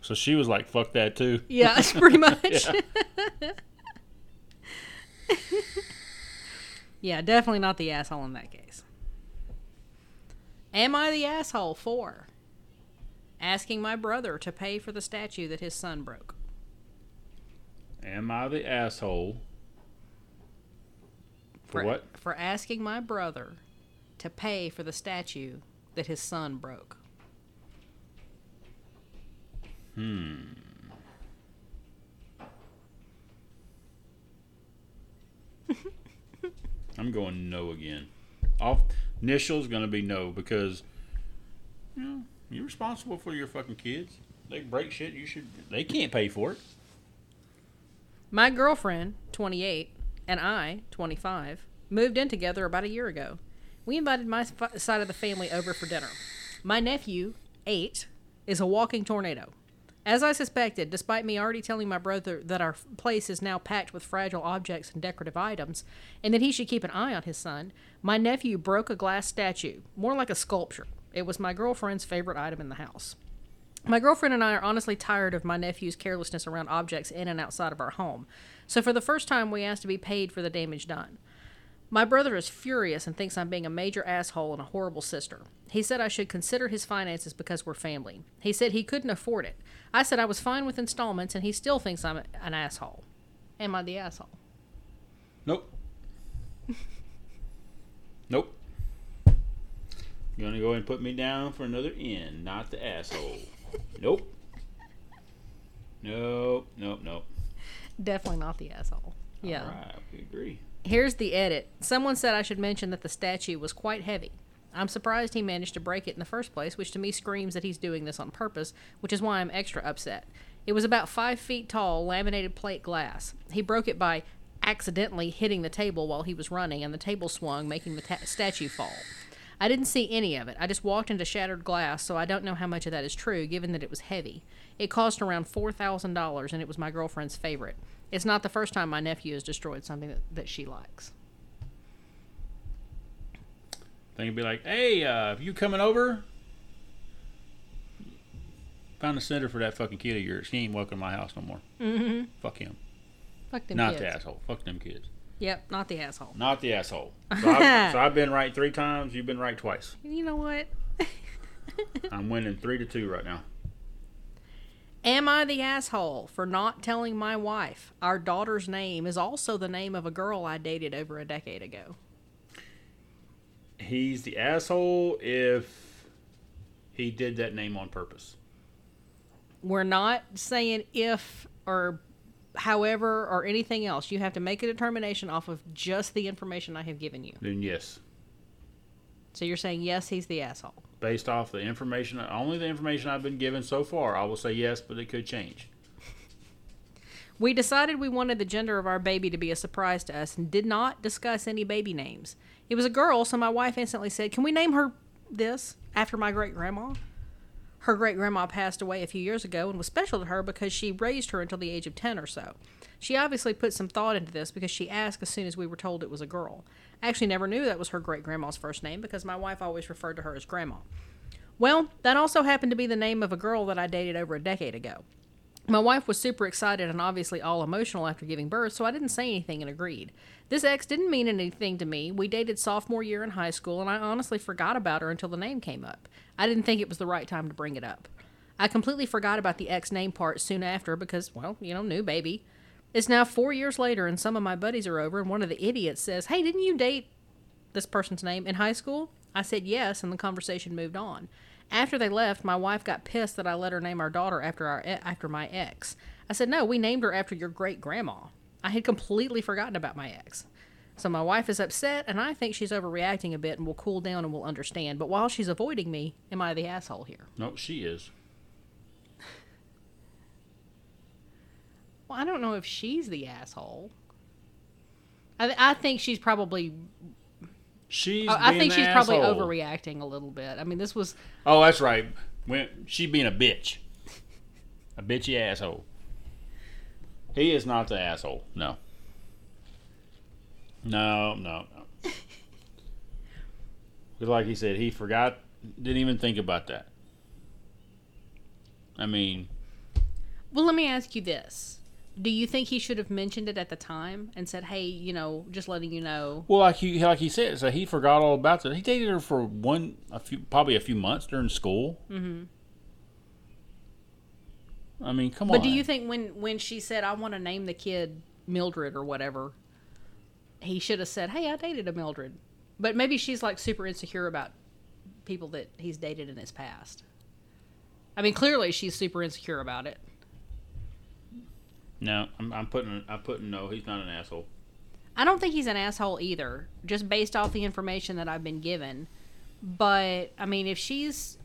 So she was like, "Fuck that too." Yeah, that's pretty much. Yeah. yeah, definitely not the asshole in that case. Am I the asshole for asking my brother to pay for the statue that his son broke? Am I the asshole? For what? For asking my brother to pay for the statue that his son broke. Hmm. I'm going no again. Off initial's gonna be no because you know you're responsible for your fucking kids. They break shit. You should. They can't pay for it. My girlfriend, 28, and I, 25, moved in together about a year ago. We invited my f- side of the family over for dinner. My nephew, 8, is a walking tornado. As I suspected, despite me already telling my brother that our place is now packed with fragile objects and decorative items, and that he should keep an eye on his son, my nephew broke a glass statue, more like a sculpture. It was my girlfriend's favorite item in the house. My girlfriend and I are honestly tired of my nephew's carelessness around objects in and outside of our home, so for the first time we asked to be paid for the damage done. My brother is furious and thinks I'm being a major asshole and a horrible sister. He said I should consider his finances because we're family. He said he couldn't afford it. I said I was fine with installments, and he still thinks I'm an asshole. Am I the asshole? Nope. nope. You're gonna go ahead and put me down for another N, not the asshole. nope. Nope. Nope. Nope. Definitely not the asshole. Yeah. All right. We agree. Here's the edit. Someone said I should mention that the statue was quite heavy. I'm surprised he managed to break it in the first place, which to me screams that he's doing this on purpose, which is why I'm extra upset. It was about five feet tall, laminated plate glass. He broke it by accidentally hitting the table while he was running, and the table swung, making the ta- statue fall. I didn't see any of it. I just walked into shattered glass, so I don't know how much of that is true, given that it was heavy. It cost around $4,000, and it was my girlfriend's favorite. It's not the first time my nephew has destroyed something that, that she likes. Then you'd be like, "Hey, uh, you coming over?" Found a center for that fucking kid of yours. He ain't welcome to my house no more. Mm-hmm. Fuck him. Fuck them Not kids. the asshole. Fuck them kids. Yep, not the asshole. Not the asshole. So I've, so I've been right three times. You've been right twice. You know what? I'm winning three to two right now. Am I the asshole for not telling my wife our daughter's name is also the name of a girl I dated over a decade ago? He's the asshole if he did that name on purpose. we're not saying if or however or anything else. You have to make a determination off of just the information I have given you. Then yes, So you're saying yes, he's the asshole. Based off the information, only the information I've been given so far, I will say yes, but it could change. We decided we wanted the gender of our baby to be a surprise to us and did not discuss any baby names. It was a girl, so my wife instantly said, Can we name her this after my great grandma? Her great grandma passed away a few years ago and was special to her because she raised her until the age of 10 or so. She obviously put some thought into this because she asked as soon as we were told it was a girl. I actually never knew that was her great grandma's first name because my wife always referred to her as grandma. Well, that also happened to be the name of a girl that I dated over a decade ago. My wife was super excited and obviously all emotional after giving birth, so I didn't say anything and agreed. This ex didn't mean anything to me. We dated sophomore year in high school, and I honestly forgot about her until the name came up. I didn't think it was the right time to bring it up. I completely forgot about the ex name part soon after because, well, you know, new baby. It's now four years later, and some of my buddies are over, and one of the idiots says, Hey, didn't you date this person's name in high school? I said yes, and the conversation moved on. After they left, my wife got pissed that I let her name our daughter after our after my ex. I said, "No, we named her after your great grandma." I had completely forgotten about my ex. So my wife is upset, and I think she's overreacting a bit and will cool down and will understand. But while she's avoiding me, am I the asshole here? No, she is. Well, I don't know if she's the asshole. I, th- I think she's probably. She's. I I think she's probably overreacting a little bit. I mean, this was Oh, that's right. When she being a bitch, a bitchy asshole. He is not the asshole. No. No, no, no. like he said, he forgot. Didn't even think about that. I mean, Well, let me ask you this. Do you think he should have mentioned it at the time and said, "Hey, you know, just letting you know." well, like he like he said, so he forgot all about that. He dated her for one, a few, probably a few months during school. Mm-hmm. I mean, come on. But do you think when when she said, "I want to name the kid Mildred or whatever," he should have said, "Hey, I dated a Mildred." But maybe she's like super insecure about people that he's dated in his past. I mean, clearly she's super insecure about it. No, I'm, I'm putting. I'm putting no. He's not an asshole. I don't think he's an asshole either, just based off the information that I've been given. But I mean, if she's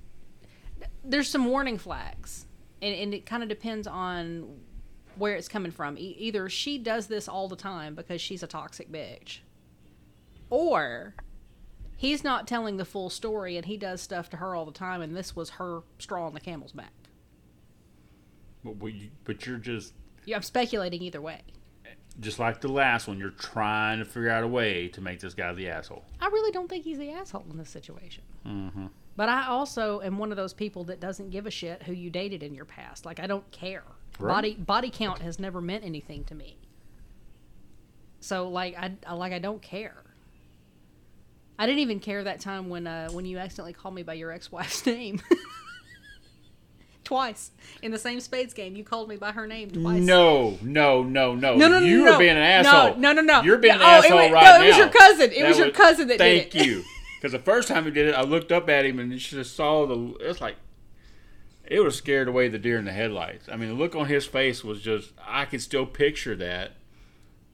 there's some warning flags, and, and it kind of depends on where it's coming from. E- either she does this all the time because she's a toxic bitch, or he's not telling the full story and he does stuff to her all the time, and this was her straw on the camel's back. But but you're just Yeah, I'm speculating either way. just like the last one. You're trying to figure out a way to make this guy the asshole. I really don't think he's the asshole in this situation. Mm-hmm. But I also am one of those people that doesn't give a shit who you dated in your past. Like I don't care. Right. Body body count has never meant anything to me. So like I, I like I don't care. I didn't even care that time when uh, when you accidentally called me by your ex-wife's name. Twice in the same spades game, you called me by her name twice. No, no, no, no. No, no, no, You no. were being an asshole. no, no, no. You're being No, an oh, asshole was- right no, now. it was your cousin. It That was your cousin that did thank it. you. Because the first time he did it, I looked up at him and just saw the. It's like it was scared away the deer in the headlights. I mean, the look on his face was just. I can still picture that.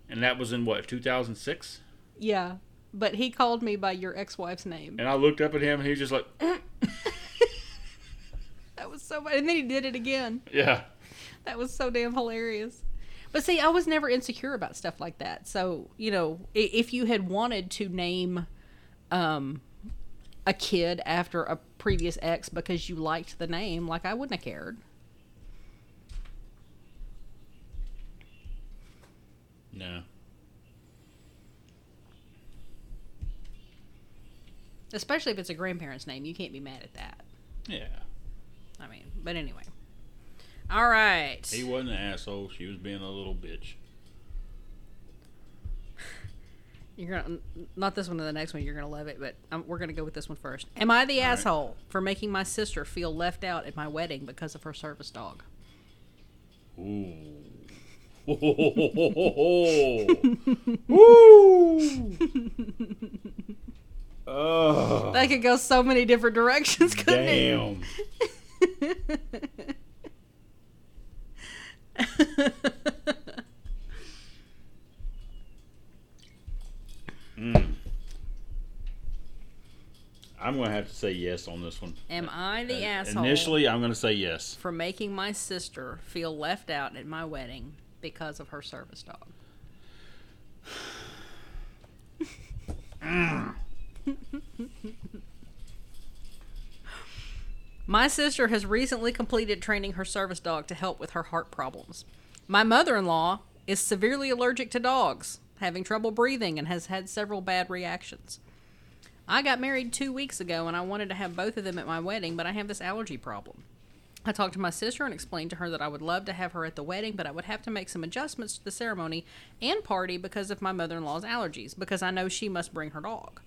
And that was in what 2006. Yeah. But he called me by your ex-wife's name. And I looked up at him, and he was just like, so. And then he did it again. "Yeah, That was so damn hilarious. But see, I was never insecure about stuff like that. So, you know, if you had wanted to name um, a kid after a previous ex because you liked the name, like I wouldn't have cared. no." Especially if it's a grandparent's name. You can't be mad at that. Yeah, but anyway. All right. he wasn't an asshole. She was being a little bitch. You're gonna not this one or the next one. You're gonna love it, but um, we're gonna go with this one first. Am I the asshole for making my sister feel left out at my wedding because of her service dog? Ooh. Woo! oh, That could go so many different directions, couldn't it? mm. I'm going to have to say yes on this one. Am I the uh, asshole? Initially, I'm going to say yes. For making my sister feel left out at my wedding because of her service dog. mm. My sister has recently completed training her service dog to help with her heart problems. My mother in law is severely allergic to dogs, having trouble breathing, and has had several bad reactions. I got married two weeks ago and I wanted to have both of them at my wedding, but I have this allergy problem. I talked to my sister and explained to her that I would love to have her at the wedding, but I would have to make some adjustments to the ceremony and party because of my mother in law's allergies, because I know she must bring her dog.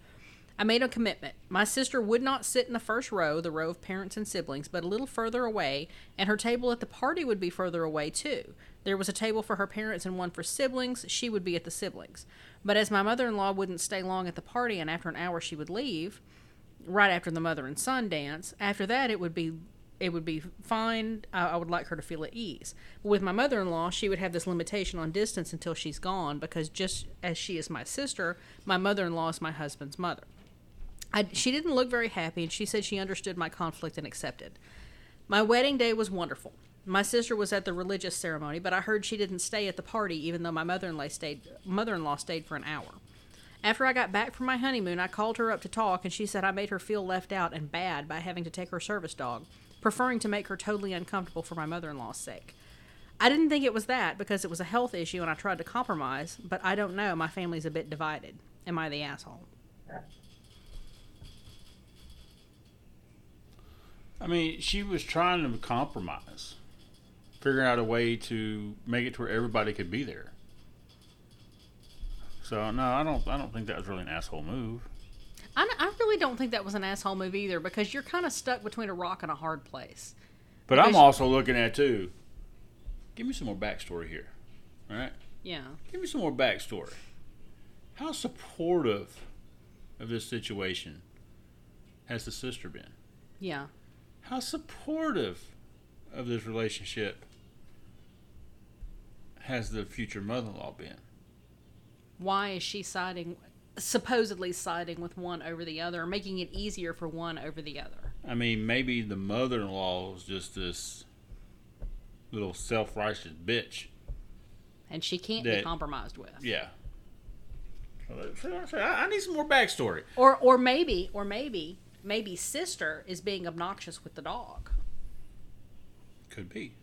I made a commitment. My sister would not sit in the first row, the row of parents and siblings, but a little further away, and her table at the party would be further away too. There was a table for her parents and one for siblings. She would be at the siblings. But as my mother in law wouldn't stay long at the party, and after an hour she would leave, right after the mother and son dance, after that it would be it would be fine. I, would like her to feel at ease. But with my mother in law, she would have this limitation on distance until she's gone because just as she is my sister, my mother in law is my husband's mother. I, she didn't look very happy, and she said she understood my conflict and accepted. My wedding day was wonderful. My sister was at the religious ceremony, but I heard she didn't stay at the party, even though my mother-in-law stayed. Mother-in-law stayed for an hour. After I got back from my honeymoon, I called her up to talk, and she said I made her feel left out and bad by having to take her service dog, preferring to make her totally uncomfortable for my mother-in-law's sake. I didn't think it was that because it was a health issue, and I tried to compromise. But I don't know. My family's a bit divided. Am I the asshole? I mean, she was trying to compromise, figuring out a way to make it to where everybody could be there. So no, I don't. I don't think that was really an asshole move. I, I really don't think that was an asshole move either because you're kind of stuck between a rock and a hard place. But I'm also looking at too. Give me some more backstory here, all right? Yeah. Give me some more backstory. How supportive of this situation has the sister been? Yeah. How supportive of this relationship has the future mother-in-law been? Why is she siding, supposedly siding with one over the other, or making it easier for one over the other? I mean, maybe the mother-in-law is just this little self-righteous bitch. And she can't be compromised with. Yeah. I I need some more backstory. Or, or maybe, or maybe, maybe sister is being obnoxious with the dog. Could be.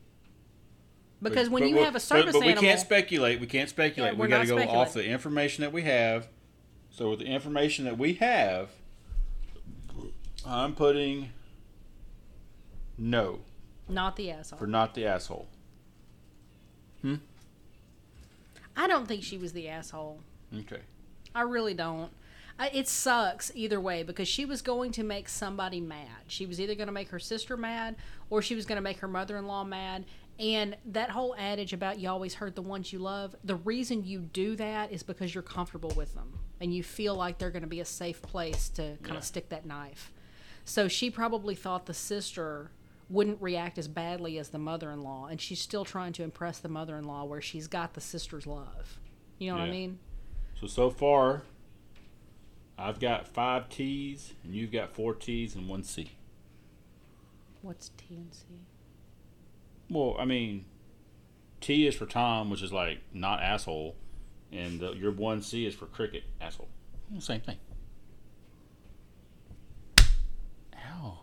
Because But- when but you have a service but, but we animal, can't speculate. We can't speculate. Yeah, we got to go off the information that we have. So with the information that we have, I'm putting no not the asshole. for not the asshole. Hmm. I don't think she was the asshole. Okay. I really don't. It sucks either way because she was going to make somebody mad. She was either going to make her sister mad or she was going to make her mother in law mad. And that whole adage about you always hurt the ones you love, the reason you do that is because you're comfortable with them and you feel like they're going to be a safe place to kind Yeah. of stick that knife. So she probably thought the sister wouldn't react as badly as the mother in law. And she's still trying to impress the mother in law where she's got the sister's love. You know what I mean? So so far, I've got five T's and you've got four T's and one C. What's T and C? Well, I mean, T is for Tom, which is like not asshole, and the, your one C is for cricket, asshole. Same thing. Ow.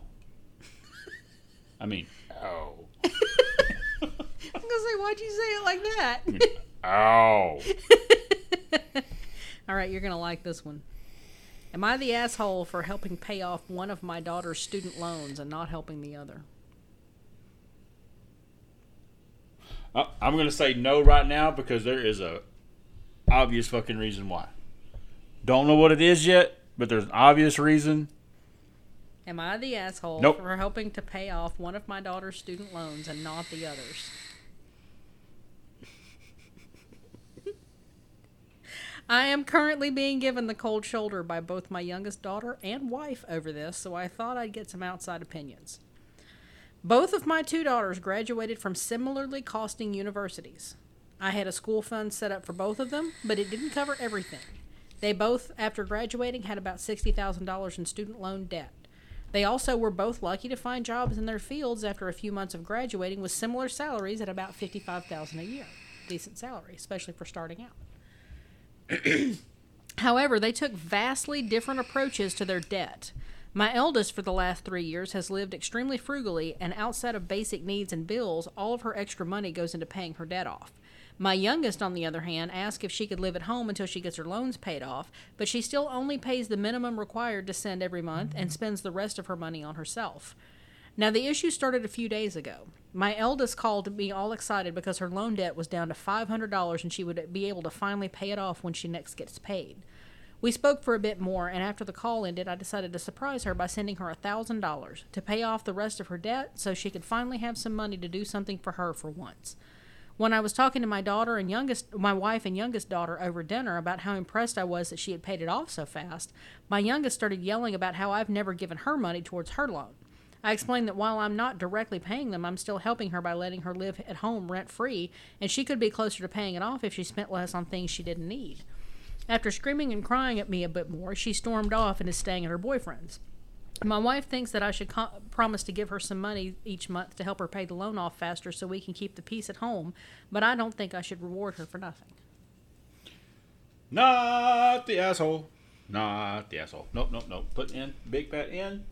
I mean, ow. I'm gonna say, why'd you say it like that? Ow. All right, you're gonna like this one. Am I the asshole for helping pay off one of my daughter's student loans and not helping the other? Uh, I'm gonna say no right now because there is a obvious fucking reason why. Don't know what it is yet, but there's an obvious reason. Am I the asshole Nope. for helping to pay off one of my daughter's student loans and not the others? I am currently being given the cold shoulder by both my youngest daughter and wife over this, so I thought I'd get some outside opinions. Both of my two daughters graduated from similarly costing universities. I had a school fund set up for both of them, but it didn't cover everything. They both, after graduating, had about $60,000 in student loan debt. They also were both lucky to find jobs in their fields after a few months of graduating with similar salaries at about 55000 a year. Decent salary, especially for starting out. However, they took vastly different approaches to their debt. My eldest, for the last three years, has lived extremely frugally, and outside of basic needs and bills, all of her extra money goes into paying her debt off. My youngest, on the other hand, asked if she could live at home until she gets her loans paid off, but she still only pays the minimum required to send every month and spends the rest of her money on herself. Now, the issue started a few days ago. My eldest called me all excited because her loan debt was down to $500 and she would be able to finally pay it off when she next gets paid. We spoke for a bit more, and after the call ended, I decided to surprise her by sending her $1,000 to pay off the rest of her debt so she could finally have some money to do something for her for once. When I was talking to my daughter and youngest, my wife and youngest daughter over dinner about how impressed I was that she had paid it off so fast, my youngest started yelling about how I've never given her money towards her loan. I explained that while I'm not directly paying them, I'm still helping her by letting her live at home rent free, and she could be closer to paying it off if she spent less on things she didn't need. After screaming and crying at me a bit more, she stormed off and is staying at her boyfriend's. My wife thinks that I should co- promise to give her some money each month to help her pay the loan off faster so we can keep the peace at home, but I don't think I should reward her for nothing. Not the asshole. Not the asshole. Nope, nope, nope. Put in. Big fat in.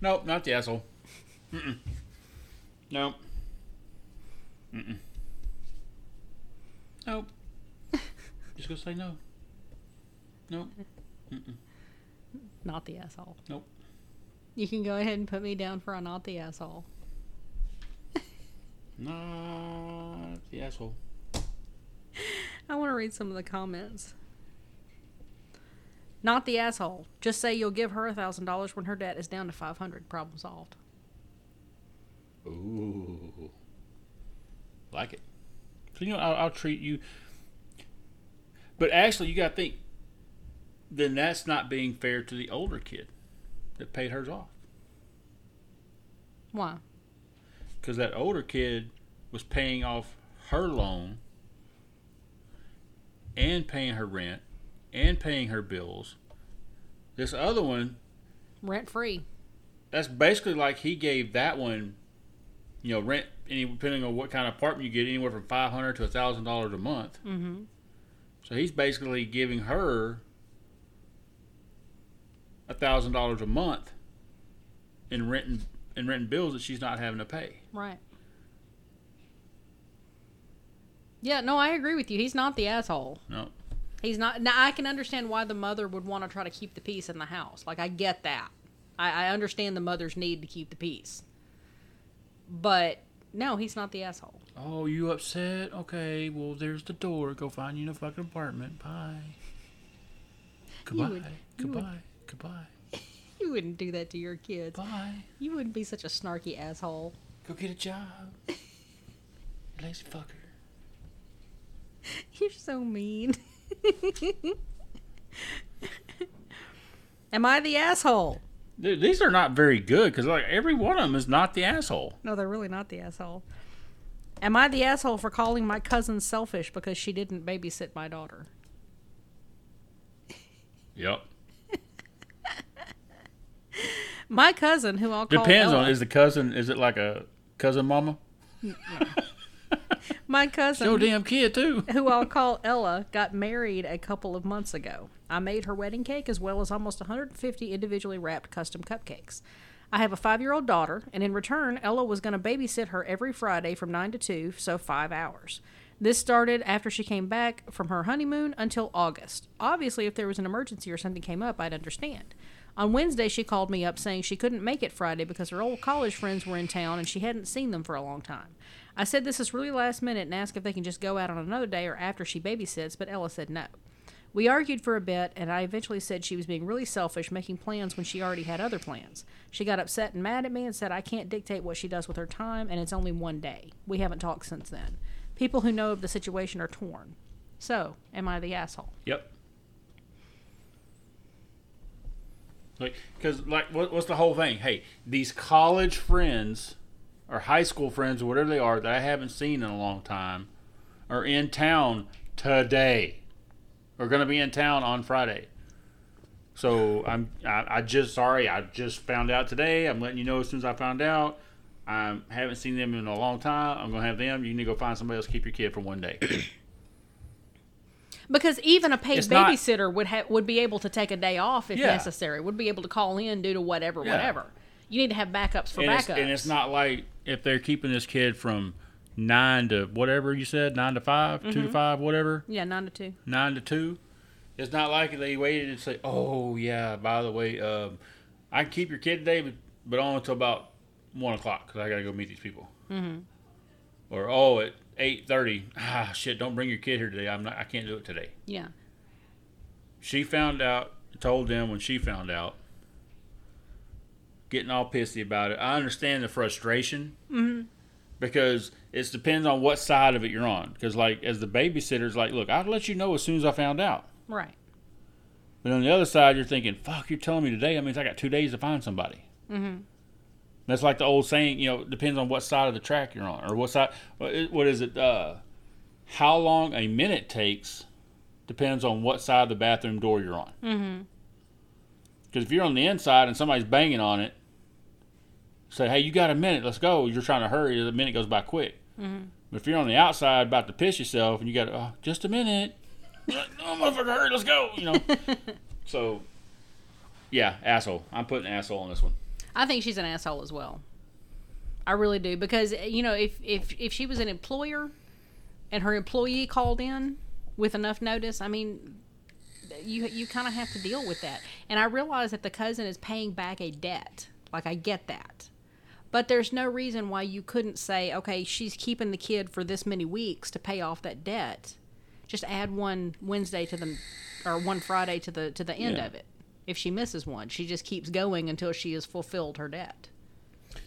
Nope, not the asshole. Mm-mm. Nope. Mm-mm. Nope. Just gonna say no. Nope. Mm-mm. Not the asshole. Nope. You can go ahead and put me down for a not the asshole. Not the asshole. I want to read some of the comments. Not the asshole. Just say you'll give her a thousand dollars when her debt is down to five hundred. Problem solved. Ooh. Like it. So, you know, I'll, I'll treat you. But actually, you got to think. Then that's not being fair to the older kid that paid hers off. Why? Because that older kid was paying off her loan and paying her rent and paying her bills. This other one, Rent free. that's basically like he gave that one, you know, rent. Any depending on what kind of apartment you get, anywhere from five hundred to a thousand dollars a month. Mm-hmm. So he's basically giving her a thousand dollars a month in rent and in rent and bills that she's not having to pay. Right. Yeah, no, I agree with you. He's not the asshole. No, He's not. Now I can understand why the mother would want to try to keep the peace in the house. Like I get that. I, I understand the mother's need to keep the peace. But no, he's not the asshole. Oh, you upset? Okay, well, there's the door. Go find you in a fucking apartment. Bye. Goodbye. would- you Goodbye. Goodbye. You wouldn't do that to your kids. Bye. You wouldn't be such a snarky asshole. Go get a job. Lazy fucker. You're so mean. Am I the asshole? Dude, these are not very good because like every one of them is not the asshole. No, they're really not the asshole. Am I the asshole for calling my cousin selfish because she didn't babysit my daughter? Yep. My cousin, who I'll call Depends Ella, on is the cousin is it like a cousin mama? my cousin, Your damn kid too. who I'll call Ella, got married a couple of months ago. I made her wedding cake as well as almost 150 individually wrapped custom cupcakes. I have a five year old daughter, and in return, Ella was going to babysit her every Friday from 9 to 2, so five hours. This started after she came back from her honeymoon until August. Obviously, if there was an emergency or something came up, I'd understand. On Wednesday, she called me up saying she couldn't make it Friday because her old college friends were in town and she hadn't seen them for a long time. I said this is really last minute and asked if they can just go out on another day or after she babysits, but Ella said no. We argued for a bit, and I eventually said she was being really selfish, making plans when she already had other plans. She got upset and mad at me and said I can't dictate what she does with her time, and it's only one day. We haven't talked since then. People who know of the situation are torn. So, am I the asshole? Yep. Like, because like, what, what's the whole thing? Hey, these college friends or high school friends or whatever they are that I haven't seen in a long time are in town today. are going to be in town on Friday. So I'm I, I just sorry I just found out today. I'm letting you know as soon as I found out. I haven't seen them in a long time. I'm gonna have them. You need to go find somebody else to keep your kid for one day. Because even a paid It's not- babysitter would have would be able to take a day off if Yeah. necessary. Would be able to call in due to whatever, Yeah. whatever. You need to have backups for and, backups. it's, and it's not like if they're keeping this kid from nine to whatever you said, nine to 5 two Mm-hmm. to five, whatever, yeah, nine to two. nine to two. It's not like they waited and say, "Oh yeah, by the way, um, I can keep your kid today, but, but only until about one o'clock because I gotta go meet these people." Mm-hmm. Or oh, at eight thirty, ah shit, don't bring your kid here today. I'm not. I can't do it today. Yeah. She found out, told them when she found out, getting all pissy about it. I understand the frustration because it depends on what side of it you're on. Because, like, as the babysitter's like, look, I'll let you know as soon as I found out. Right. But on the other side, you're thinking, fuck, you're telling me today. That means I got two days to find somebody. Mm-hmm. That's like the old saying, you know, depends on what side of the track you're on, or what side. What is- what is it? Uh, how long a minute takes depends on what side of the bathroom door you're on. Mm-hmm. Because if you're on the inside and somebody's banging on it, say, hey, you got a minute, let's go. You're trying to hurry, the minute goes by quick. Mm-hmm. But if you're on the outside about to piss yourself and you got, oh, just a minute, like, oh, motherfucker, hurry, let's go. You know. so, yeah, asshole. I'm putting asshole on this one. I think she's an asshole as well. I really do because you know if if if she was an employer and her employee called in with enough notice, I mean, you you kind of have to deal with that. And I realize that the cousin is paying back a debt. Like I get that. But there's no reason why you couldn't say, okay, she's keeping the kid for this many weeks to pay off that debt. Just add one Wednesday to the or one Friday to the to the end Yeah. of it. If she misses one, she just keeps going until she has fulfilled her debt.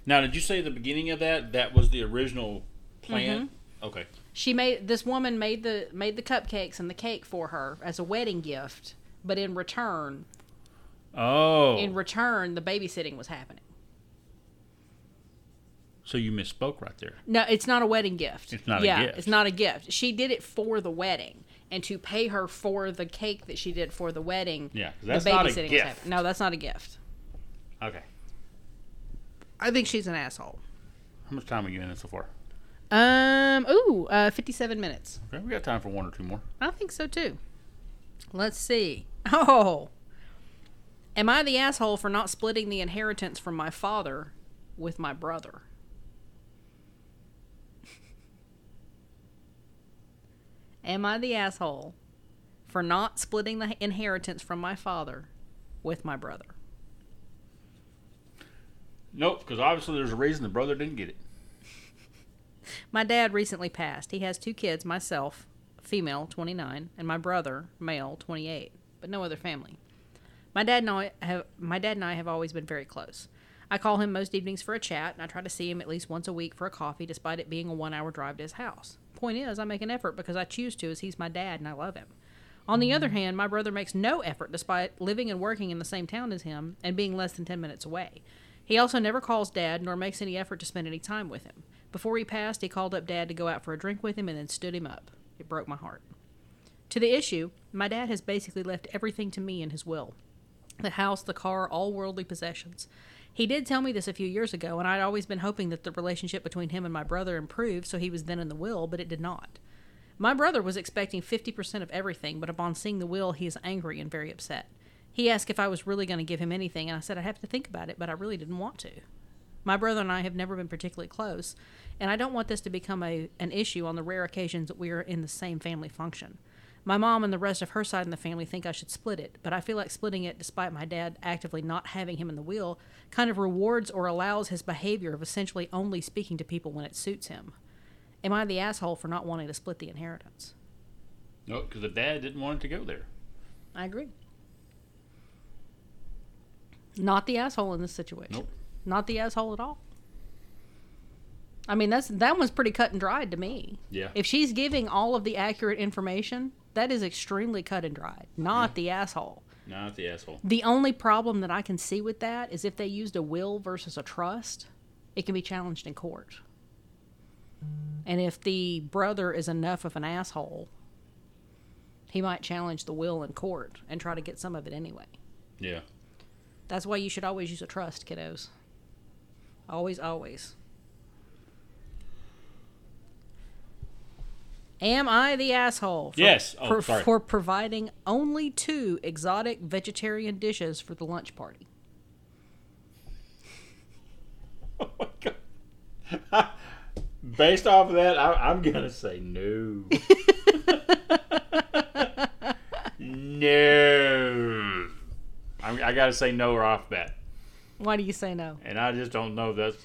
Now, did you say the beginning of that? That was the original plan? Mm-hmm. Okay. She made this woman made the made the cupcakes and the cake for her as a wedding gift, but in return, Oh. in return, the babysitting was happening. So you misspoke right there. No, it's not a wedding gift. It's not a gift. it's not a gift. She did it for the wedding, and to pay her for the cake that she did for the wedding. Yeah, 'cause the that's not a gift. happening. No, that's not a gift. Okay. I think she's an asshole. How much time are you in so far? Um. Ooh. Uh. Fifty-seven minutes. Okay, we got time for one or two more. I think so too. Let's see. Oh. Am I the asshole for not splitting the inheritance from my father with my brother? Am I the asshole for not splitting the inheritance from my father with my brother? Nope, because obviously there's a reason the brother didn't get it. My dad recently passed. He has two kids, myself, female, 29, and my brother, male, 28, but no other family. My dad and I have my dad and I have always been very close. I call him most evenings for a chat, and I try to see him at least once a week for a coffee, despite it being a one-hour drive to his house. Point is, I make an effort because I choose to, as he's my dad and I love him. On the other mm-hmm. hand, my brother makes no effort despite living and working in the same town as him and being less than 10 minutes away. He also never calls dad nor makes any effort to spend any time with him. Before he passed, he called up dad to go out for a drink with him and then stood him up. It broke my heart. To the issue, my dad has basically left everything to me in his will the house, the car, all worldly possessions. He did tell me this a few years ago, and I'd always been hoping that the relationship between him and my brother improved so he was then in the will, but it did not. My brother was expecting 50% of everything, but upon seeing the will, he is angry and very upset. He asked if I was really going to give him anything, and I said I'd have to think about it, but I really didn't want to. My brother and I have never been particularly close, and I don't want this to become a, an issue on the rare occasions that we are in the same family function. My mom and the rest of her side in the family think I should split it, but I feel like splitting it, despite my dad actively not having him in the will, kind of rewards or allows his behavior of essentially only speaking to people when it suits him. Am I the asshole for not wanting to split the inheritance? No, because the dad didn't want it to go there. I agree. Not the asshole in this situation. Nope. Not the asshole at all. I mean, that's that one's pretty cut and dried to me. Yeah. If she's giving all of the accurate information, that is extremely cut and dried. Not the asshole. Not the asshole. The only problem that I can see with that is if they used a will versus a trust, it can be challenged in court. And if the brother is enough of an asshole he might challenge the will in court and try to get some of it anyway. Yeah. That's why you should always use a trust, kiddos. Always, always. Am I the asshole? For, Yes. Oh, for, sorry. for providing only two exotic vegetarian dishes for the lunch party. Oh my god. Based off of that, I, I'm gonna say no. no. I'm, I gotta say no right off bat, Why do you say no? and I just don't know if that's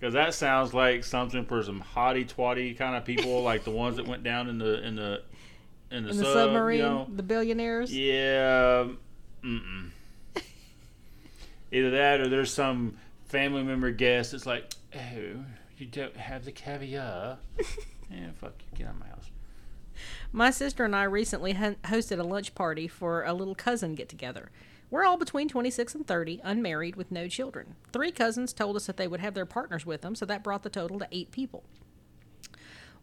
because that sounds like something for some hotty twatty kind of people, like the ones that went down in the in the in the, In the sub, submarine, You know? the billionaires. Yeah. Mm-mm. Either that or there's some family member guest that's like, oh, you don't have the caviar. yeah, fuck you. Get out of my house. My sister and I recently ho- hosted a lunch party for a little cousin get together. We're all between 26 and 30, unmarried with no children. Three cousins told us that they would have their partners with them, so that brought the total to eight people.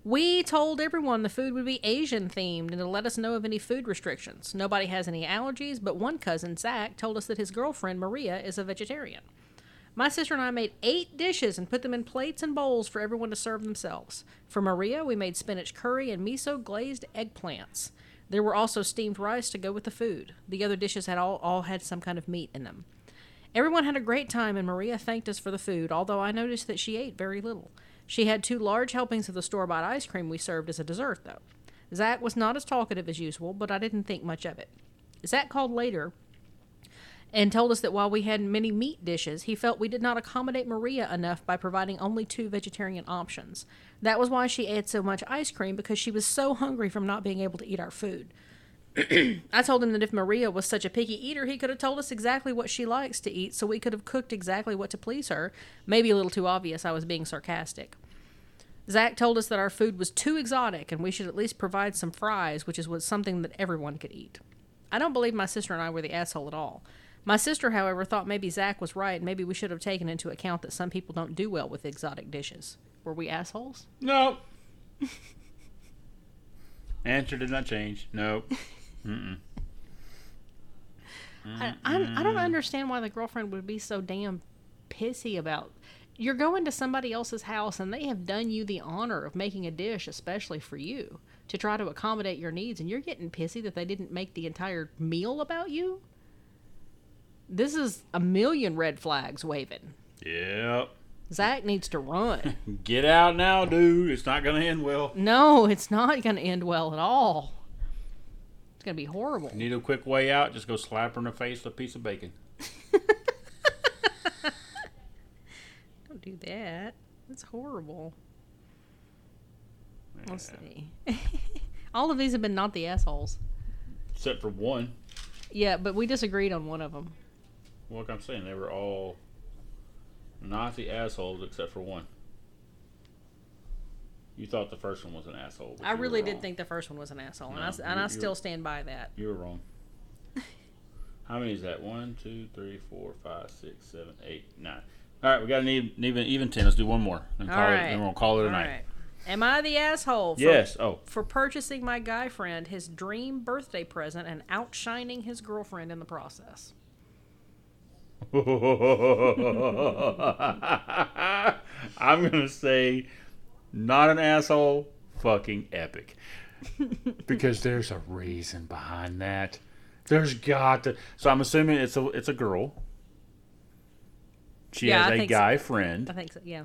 We told everyone the food would be Asian themed and to let us know of any food restrictions. Nobody has any allergies, but one cousin, Zach, told us that his girlfriend, Maria, is a vegetarian. My sister and I made eight dishes and put them in plates and bowls for everyone to serve themselves. For Maria, we made spinach curry and miso glazed eggplants. There were also steamed rice to go with the food. The other dishes had all, all had some kind of meat in them. Everyone had a great time, and Maria thanked us for the food, although I noticed that she ate very little. She had two large helpings of the store bought ice cream we served as a dessert, though. Zach was not as talkative as usual, but I didn't think much of it. Zach called later and told us that while we had many meat dishes, he felt we did not accommodate Maria enough by providing only two vegetarian options. That was why she ate so much ice cream because she was so hungry from not being able to eat our food. I told him that if Maria was such a picky eater, he could have told us exactly what she likes to eat so we could have cooked exactly what to please her. Maybe a little too obvious, I was being sarcastic. Zach told us that our food was too exotic and we should at least provide some fries, which is something that everyone could eat. I don't believe my sister and I were the asshole at all. My sister, however, thought maybe Zach was right and maybe we should have taken into account that some people don't do well with exotic dishes. Were we assholes? No. Answer did not change. Nope. Mm-mm. I, I, I don't understand why the girlfriend would be so damn pissy about. You're going to somebody else's house and they have done you the honor of making a dish especially for you to try to accommodate your needs, and you're getting pissy that they didn't make the entire meal about you. This is a million red flags waving. Yep. Zach needs to run. Get out now, dude. It's not gonna end well. no, it's not going to end well at all. It's going to be horrible. Need a quick way out? Just go slap her in the face with a piece of bacon. Don't do that. That's horrible. Let's see. All of these have been not the assholes. Except for one. Yeah, but we disagreed on one of them. Like I'm saying, they were all not the assholes except for one. You thought the first one was an asshole. I really did think the first one was an asshole, and, No, I, s- and I still stand by that. You were wrong. How many is that? One, two, three, four, five, six, seven, eight, nine. All right, we got an even, even, even ten. Let's do one more. Then All call it, right. then we'll call it a All night. right. Am I the asshole for, Yes. Oh, for purchasing my guy friend his dream birthday present and outshining his girlfriend in the process? I'm gonna say, not an asshole. Fucking epic. because there's a reason behind that. There's got to. So I'm assuming it's a it's a girl. She Yeah, has I a think so. guy friend I think so. Yeah.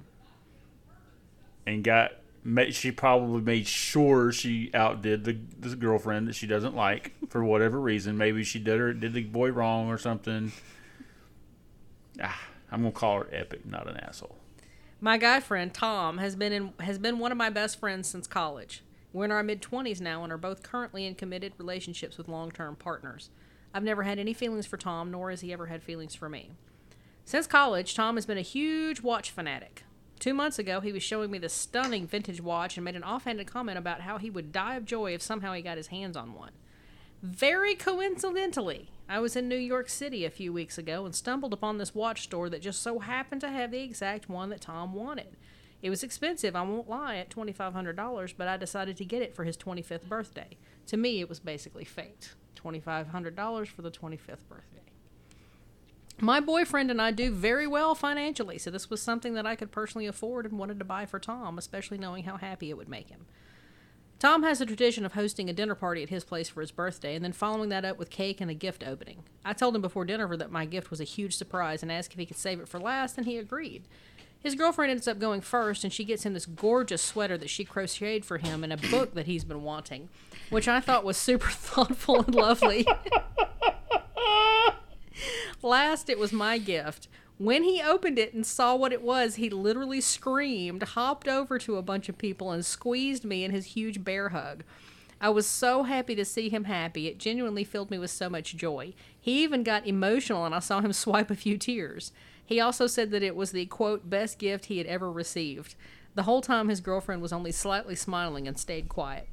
and got. ma- She probably made sure she outdid the this girlfriend that she doesn't like for whatever reason. Maybe she did her did the boy wrong or something. Ah, I'm gonna call her epic, not an asshole. My guy friend Tom has been in has been one of my best friends since college. We're in our mid twenties now and are both currently in committed relationships with long term partners. I've never had any feelings for Tom, nor has he ever had feelings for me. Since college, Tom has been a huge watch fanatic. Two months ago, he was showing me this stunning vintage watch and made an offhanded comment about how he would die of joy if somehow he got his hands on one. Very coincidentally, I was in New York City a few weeks ago and stumbled upon this watch store that just so happened to have the exact one that Tom wanted. It was expensive, I won't lie, at $2,500, but I decided to get it for his 25th birthday. To me, it was basically fate. $2,500 for the 25th birthday. My boyfriend and I do very well financially, so this was something that I could personally afford and wanted to buy for Tom, especially knowing how happy it would make him. Tom has a tradition of hosting a dinner party at his place for his birthday and then following that up with cake and a gift opening. I told him before dinner that my gift was a huge surprise and asked if he could save it for last, and he agreed. His girlfriend ends up going first, and she gets him this gorgeous sweater that she crocheted for him and a book that he's been wanting, which I thought was super thoughtful and lovely. Last, it was my gift. When he opened it and saw what it was, he literally screamed, hopped over to a bunch of people, and squeezed me in his huge bear hug. I was so happy to see him happy. It genuinely filled me with so much joy. He even got emotional, and I saw him swipe a few tears. He also said that it was the quote best gift he had ever received. The whole time, his girlfriend was only slightly smiling and stayed quiet.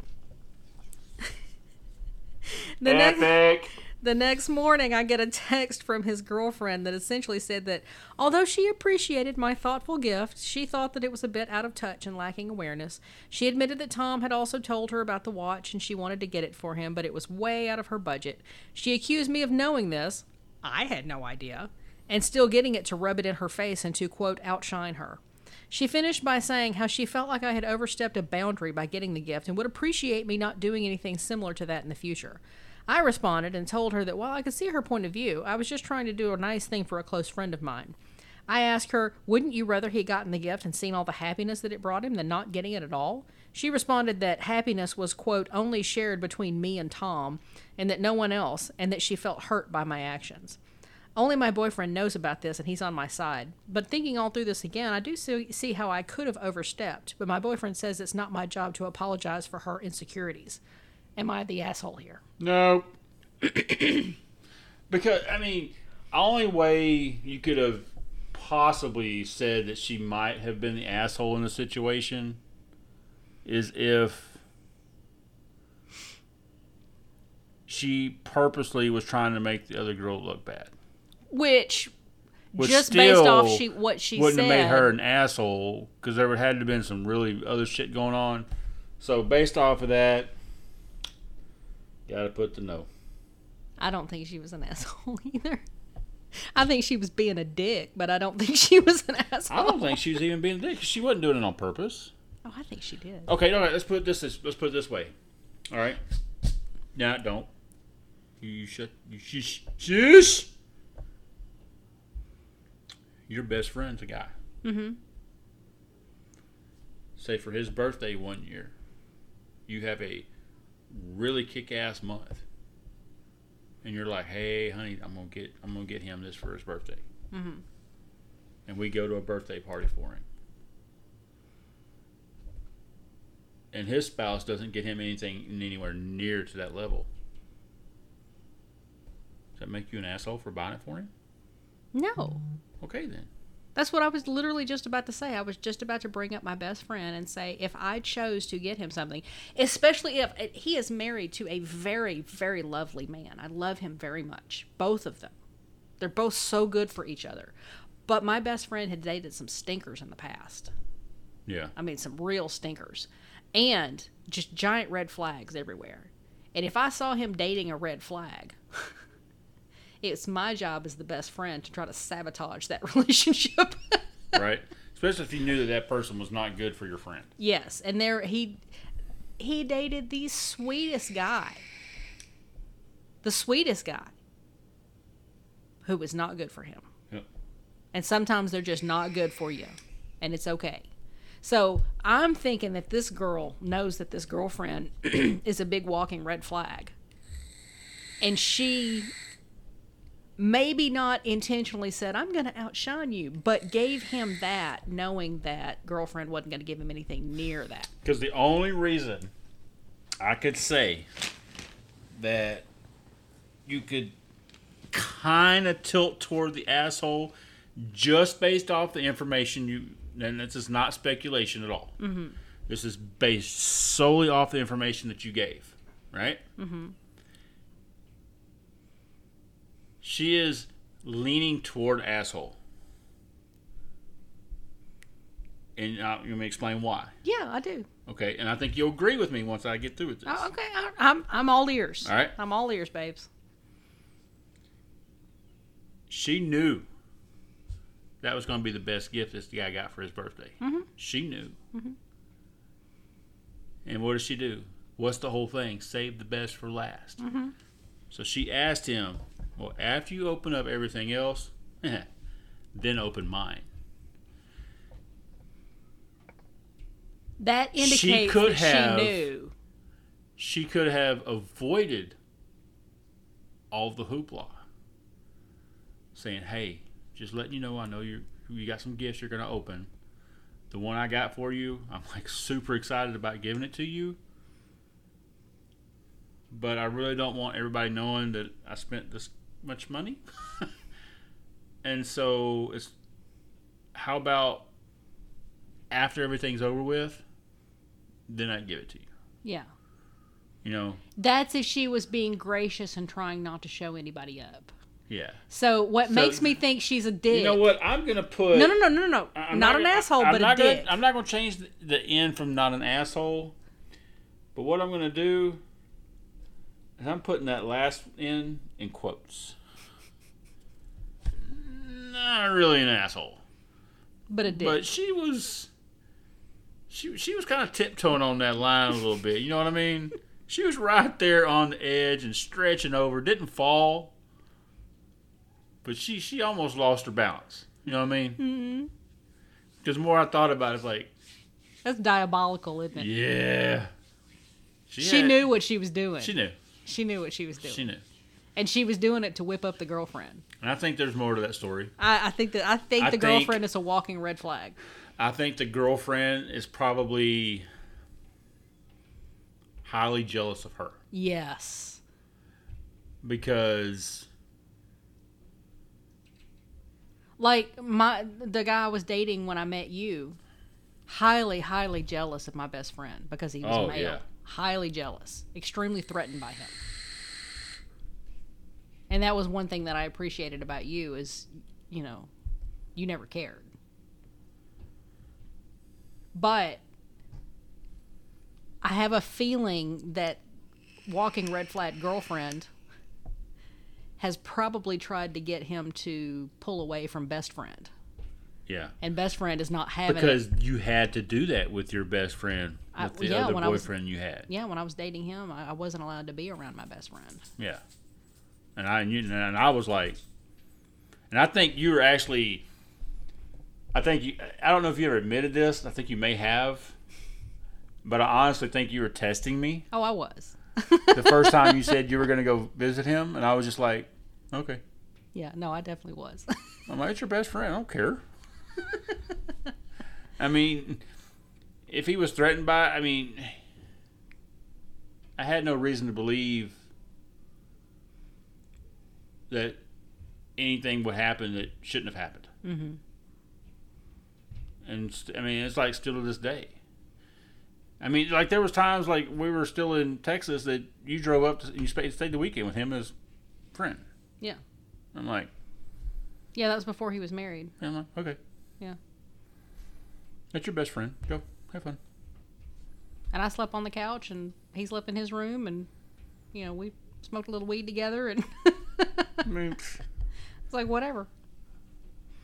the next Epic. The next morning, I get a text from his girlfriend that essentially said that although she appreciated my thoughtful gift, she thought that it was a bit out of touch and lacking awareness. She admitted that Tom had also told her about the watch and she wanted to get it for him, but it was way out of her budget. She accused me of knowing this. I had no idea. And still getting it to rub it in her face and to, quote, outshine her. She finished by saying how she felt like I had overstepped a boundary by getting the gift and would appreciate me not doing anything similar to that in the future. I responded and told her that while I could see her point of view, I was just trying to do a nice thing for a close friend of mine. I asked her, wouldn't you rather he had gotten the gift and seen all the happiness that it brought him than not getting it at all? She responded that happiness was, quote, only shared between me and Tom, and that no one else, and that she felt hurt by my actions. Only my boyfriend knows about this and he's on my side. But thinking all through this again, I do see, see how I could have overstepped, but my boyfriend says it's not my job to apologize for her insecurities. Am I the asshole here? No. because I mean, only way you could have possibly said that she might have been the asshole in the situation is if she purposely was trying to make the other girl look bad. Which, Which just based off she what she wouldn't said, have made her an asshole because there would had to have been some really other shit going on. So based off of that, gotta put the no. I don't think she was an asshole either. I think she was being a dick, but I don't think she was an asshole. I don't think she was even being a dick. She wasn't doing it on purpose. Oh, I think she did. Okay, all right. Let's put it this. Let's put it this way. All right. Now, don't. You shut. You shush. Shush. Your best friend's a guy. Mm-hmm. Say for his birthday one year, you have a really kick-ass month, and you're like, "Hey, honey, I'm gonna get. I'm gonna get him this for his birthday." Mm-hmm. and we go to a birthday party for him. And his spouse doesn't get him anything anywhere near to that level. Does that make you an asshole for buying it for him? No. Okay then. That's what I was literally just about to say. I was just about to bring up my best friend and say if I chose to get him something, especially if he is married to a very, very lovely man. I love him very much. Both of them. They're both so good for each other. But my best friend had dated some stinkers in the past. Yeah. I mean, some real stinkers. And just giant red flags everywhere. And if I saw him dating a red flag, it's my job as the best friend to try to sabotage that relationship. Right? Especially if you knew that that person was not good for your friend. yes, and there he he dated the sweetest guy. The sweetest guy who was not good for him. Yep. And sometimes they're just not good for you, and it's okay. So I'm thinking that this girl knows that this girlfriend is a big walking red flag. And she maybe not intentionally said, I'm going to outshine you, but gave him that knowing that girlfriend wasn't going to give him anything near that. Because the only reason I could say that you could kind of tilt toward the asshole just based off the information you, and this is not speculation at all. Mm-hmm. This is based solely off the information that you gave, right? Mm-hmm. She is leaning toward asshole. And uh, you may explain why. Yeah, I do. Okay, and I think you'll agree with me once I get through with this. Oh, okay, I, I'm I'm all ears. All right. I'm all ears, babes. She knew that was going to be the best gift this guy got for his birthday. Mhm. She knew. And what does she do? What's the whole thing? Save the best for last. Mhm. So she asked him, Well, after you open up everything else, then open mine. That She indicates could that have- she knew. She could have avoided all the hoopla. Saying, Hey, just letting you know I know you you got some gifts you're gonna open. The one I got for you, I'm like super excited about giving it to you. But I really don't want everybody knowing that I spent this much money. and so it's how about after everything's over with, then I'd give it to you. Yeah. You know, That's if she was being gracious and trying not to show anybody up. yeah. So what So- makes me think she's a dick? You know what? I'm gonna put. No, no, no, no, no. I'm not, an gonna- asshole, I'm but not a gonna, dick. I'm not gonna change the, the end from not an asshole. But what I'm gonna do is I'm putting that last in in quotes. Not really an asshole, but a dick. but she was. She she was kind of tiptoeing on that line a little bit. You know what I mean? She was right there on the edge and stretching over. Didn't fall, but she she almost lost her balance. You know what I mean? Mm-hmm. Because the more I thought about it, it's like, That's diabolical, isn't it? yeah. She, had- knew what she was doing. She knew. She knew what she was doing. She knew. And she was doing it to whip up the girlfriend. And I think there's more to that story. I, I think that I think I the think- girlfriend is a walking red flag. I think the girlfriend is probably highly jealous of her Yes. because Like my the guy I was dating when I met you, highly, highly jealous of my best friend because he was Oh, male. yeah. Highly jealous, extremely threatened by him. And that was one thing that I appreciated about you is, you know, you never cared. But I have a feeling that walking red flat girlfriend has probably tried to get him to pull away from best friend. Yeah, And best friend is not having it. because you had to do that with your best friend, I- with the yeah, other I was- boyfriend you had. Yeah, when I was dating him, I, I wasn't allowed to be around my best friend. Yeah, and I and, you, and I was like, and I think you were actually, I think you, I don't know if you ever admitted this. I think you may have, but I honestly think you were testing me Oh, I was. the first time you said you were going to go visit him, and I was just like, okay. yeah, no, I definitely was. I'm like, it's your best friend. I don't care. I mean, if he was threatened by, I mean, I had no reason to believe that anything would happen that shouldn't have happened. hmm And st- I mean, it's like still to this day. I mean, like there was times like we were still in Texas that you drove up to you stayed, stayed the weekend with him as friend. Yeah. I'm like, Yeah, that was before he was married. I'm like, okay. Yeah. That's your best friend. Go have fun. And I slept on the couch, and he slept in his room, and you know we smoked a little weed together, and I mean, it's like whatever.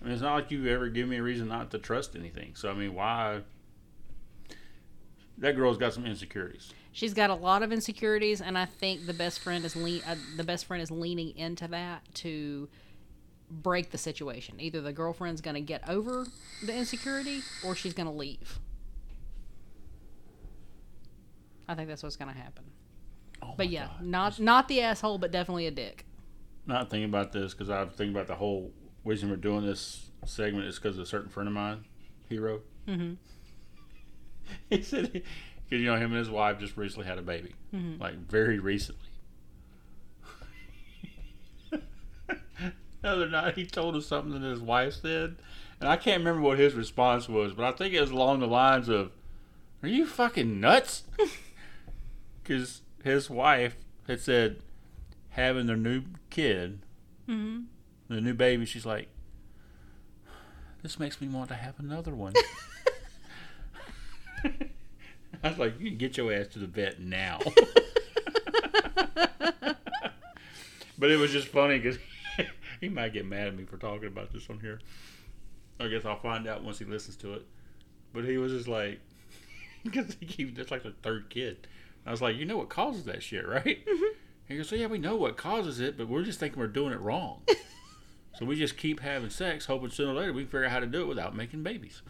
I mean, it's not like you ever give me a reason not to trust anything. So I mean, why? That girl's got some insecurities. She's got a lot of insecurities, and I think the best friend is lean. Uh, the best friend is leaning into that to break the situation. Either the girlfriend's going to get over the insecurity, or she's going to leave. I think that's what's going to happen. Oh But yeah, God. not not the asshole, but definitely a dick. not thinking about this because I thinking about the whole reason we're doing this segment is because of a certain friend of mine, hero. hmm He said, because you know him and his wife just recently had a baby, Mhm. like very recently. Other night he told us something that his wife said, and I can't remember what his response was, but I think it was along the lines of, "Are you fucking nuts?" Because his wife had said, having their new kid, hmm the new baby, she's like, "This makes me want to have another one." I was like, you can get your ass to the vet now. but it was just funny because he might get mad at me for talking about this on here. I guess I'll find out once he listens to it. But he was just like, because he keeps that's like the third kid. I was like, you know what causes that shit, right? Mm-hmm. He goes, so yeah, we know what causes it, but we're just thinking we're doing it wrong. so we just keep having sex, hoping sooner or later we can figure out how to do it without making babies.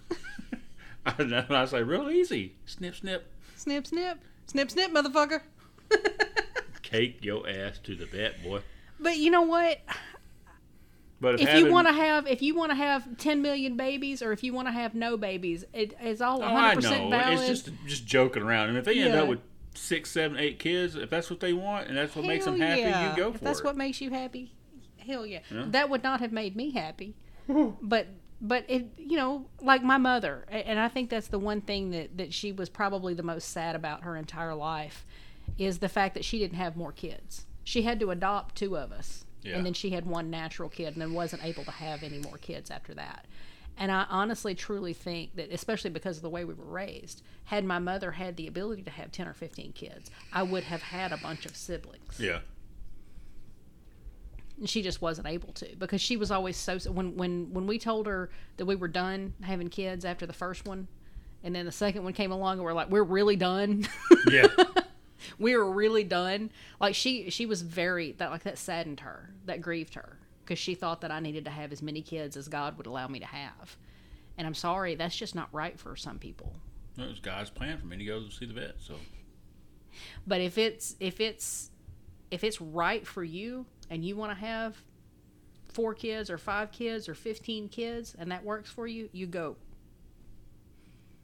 and I was like, real easy. Snip, snip. Snip, snip. Snip, snip, motherfucker. Take your ass to the vet, boy. But you know what? But if, If having, you want to have, if you want to have 10 million babies, or if you want to have no babies, it is all oh, 100% I know, valid. it's just just joking around. And if they end up with six, seven, eight kids, if that's what they want and that's what makes them happy, yeah. you go for If that's it. what makes you happy. Hell yeah. Yeah. That would not have made me happy. but but it you know like my mother and I think that's the one thing that that she was probably the most sad about her entire life is the fact that she didn't have more kids. She had to adopt two of us. Yeah. And then she had one natural kid and then wasn't able to have any more kids after that. And I honestly truly think that, especially because of the way we were raised, had my mother had the ability to have 10 or 15 kids, I would have had a bunch of siblings yeah. and she just wasn't able to because she was always so when when when we told her that we were done having kids after the first one and then the second one came along and we're like we're really done Yeah. we were really done like she she was very that like that saddened her that grieved her because she thought that i needed to have as many kids as god would allow me to have and i'm sorry that's just not right for some people it was God's plan for me to go see the vet. So But if it's if it's if it's right for you and you want to have four kids or five kids or 15 kids and that works for you, you go.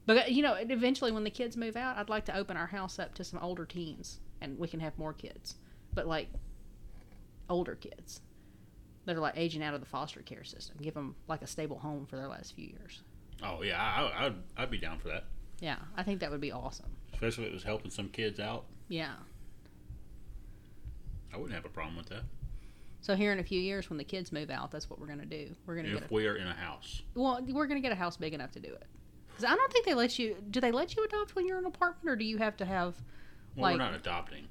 But uh, you know, eventually when the kids move out, I'd like to open our house up to some older teens and we can have more kids. But like older kids that are like aging out of the foster care system, give them like a stable home for their last few years. Oh yeah, I, I'd I'd be down for that, Yeah, I think that would be awesome. especially if it was helping some kids out. Yeah. I wouldn't have a problem with that So here in a few years when the kids move out, that's what we're going to do. We're going to get a if we are in a house. Well, we're going to get a house big enough to do it. 'Cause I don't think they let you. Do they let you adopt when you're in an apartment, or do you have to have? Well, Like- we're not adopting.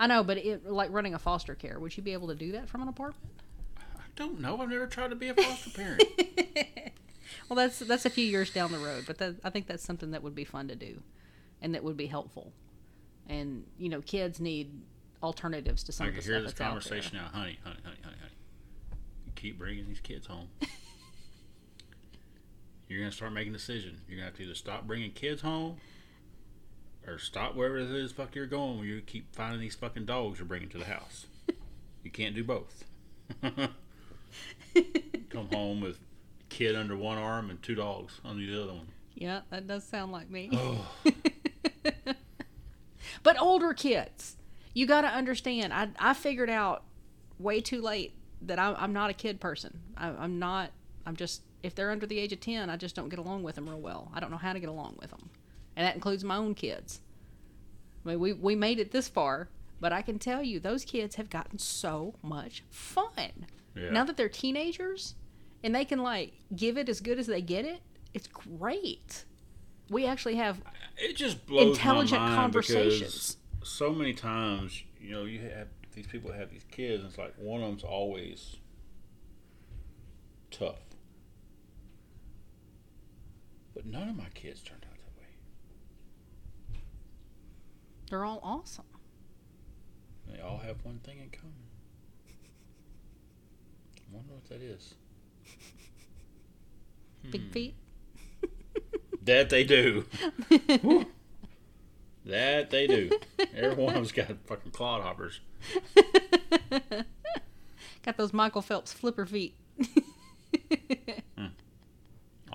I know, but it, like running a foster care, would you be able to do that from an apartment? I don't know. I've never tried to be a foster parent. Well, that's that's a few years down the road, but that, I think that's something that would be fun to do, and that would be helpful. And you know, kids need alternatives to some I of the can hear stuff this that's out there. conversation now, honey, honey, honey, honey, honey. You keep bringing these kids home. You're gonna start making decisions. You're gonna have to either stop bringing kids home, or stop wherever it is fuck you're going. Where you keep finding these fucking dogs you're bringing to the house. you can't do both. Come home with kid under one arm and two dogs under the other one. Yeah, that does sound like me. Oh, But older kids, you got to understand. I I figured out way too late that I'm I'm not a kid person. I, I'm not. I'm just if they're under the age of ten, I just don't get along with them real well. I don't know how to get along with them, and that includes my own kids. I mean, we we made it this far, but I can tell you those kids have gotten so much fun yeah. now that they're teenagers, and they can like give it as good as they get it. It's great. We actually have it just blows intelligent my mind conversations. so many times you know you have these people have these kids and it's like one of them's always tough but none of my kids turned out that way they're all awesome. they all have one thing in common I wonder what that is Big Hmm. feet. that they do that they do every one of them's got fucking clodhoppers Got those Michael Phelps flipper feet.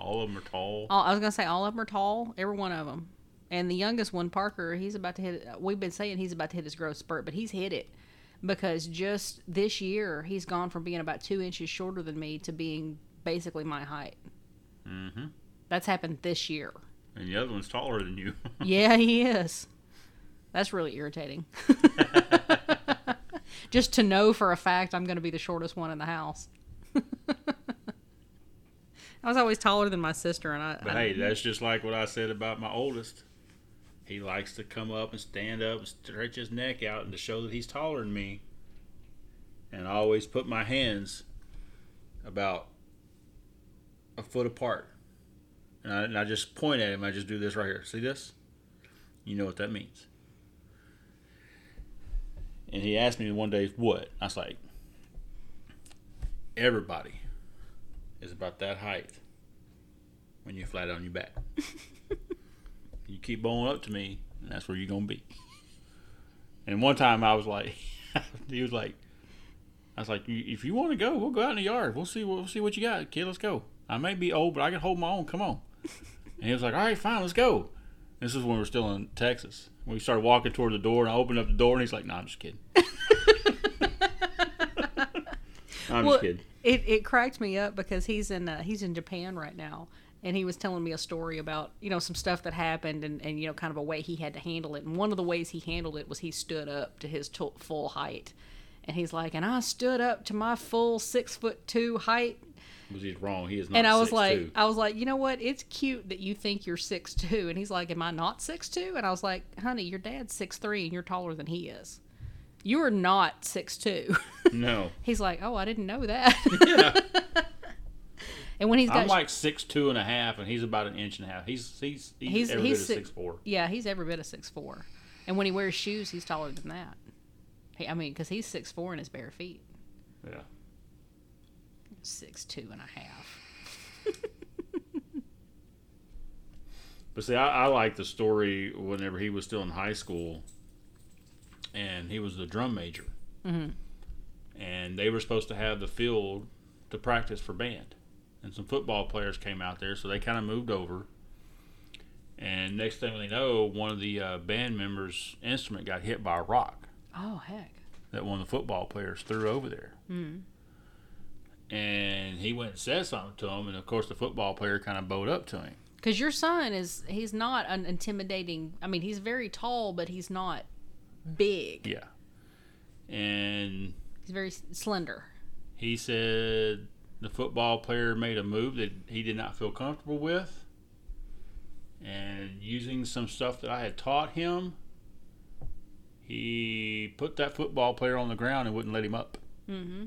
all of them are tall All, I was gonna say all of them are tall, every one of them. And the youngest one, Parker, he's about to hit. We've been saying he's about to hit his growth spurt, but he's hit it because just this year he's gone from being about two inches shorter than me to being basically my height. mm-hmm That's happened this year. and the other one's taller than you Yeah, he is. That's really irritating. Just to know for a fact I'm going to be the shortest one in the house. I was always taller than my sister, and I. But I hey, that's just like what I said about my oldest. he likes to come up and stand up and stretch his neck out and to show that he's taller than me. And I always put my hands about a foot apart. And I, and I just point at him. I just do this right here. See this? You know what that means. And he asked me one day, what? I was like, everybody is about that height when you're flat on your back. you keep bowing up to me, and that's where you're going to be. And one time I was like, he was like, I was like, if you want to go, we'll go out in the yard. We'll see. We'll see what you got, kid. Let's go. I may be old, but I can hold my own. Come on. And he was like, all right, fine, let's go. This is when we were still in Texas. We started walking toward the door, and I opened up the door, and he's like, "No, I'm just kidding." I'm well, just kidding. It it cracked me up because he's in uh, he's in Japan right now, and he was telling me a story about you know some stuff that happened and and you know kind of a way he had to handle it. And one of the ways he handled it was he stood up to his to- full height, and he's like, and I stood up to my full six foot two height. Was he wrong? He is not. And I was 6'2". like, I was like, you know what? It's cute that you think you're six two. And he's like, Am I not six two? And I was like, Honey, your dad's six three, and you're taller than he is. You are not six two. no. He's like, oh, I didn't know that. Yeah. and when he's got, I'm like six two and a half, and he's about an inch and a half. He's he's he's, He's- every he's bit six four. yeah, he's every bit of six four. And when he wears shoes, he's taller than that. He, I mean, because he's six four in his bare feet, Yeah. six two and a half. But see, I, I like the story whenever he was still in high school, and he was the drum major, Mhm. and they were supposed to have the field to practice for band, and some football players came out there, so they kind of moved over. And next thing they know, one of the uh, band members' instrument got hit by a rock Oh heck. that one of the football players threw over there. Mm. And he went and said something to him, and of course the football player kind of bowed up to him. Because your son is, he's not an intimidating. I mean, he's very tall, but he's not big. Yeah. And He's very slender. he said the football player made a move that he did not feel comfortable with. And using some stuff that I had taught him, he put that football player on the ground and wouldn't let him up. Mm-hmm.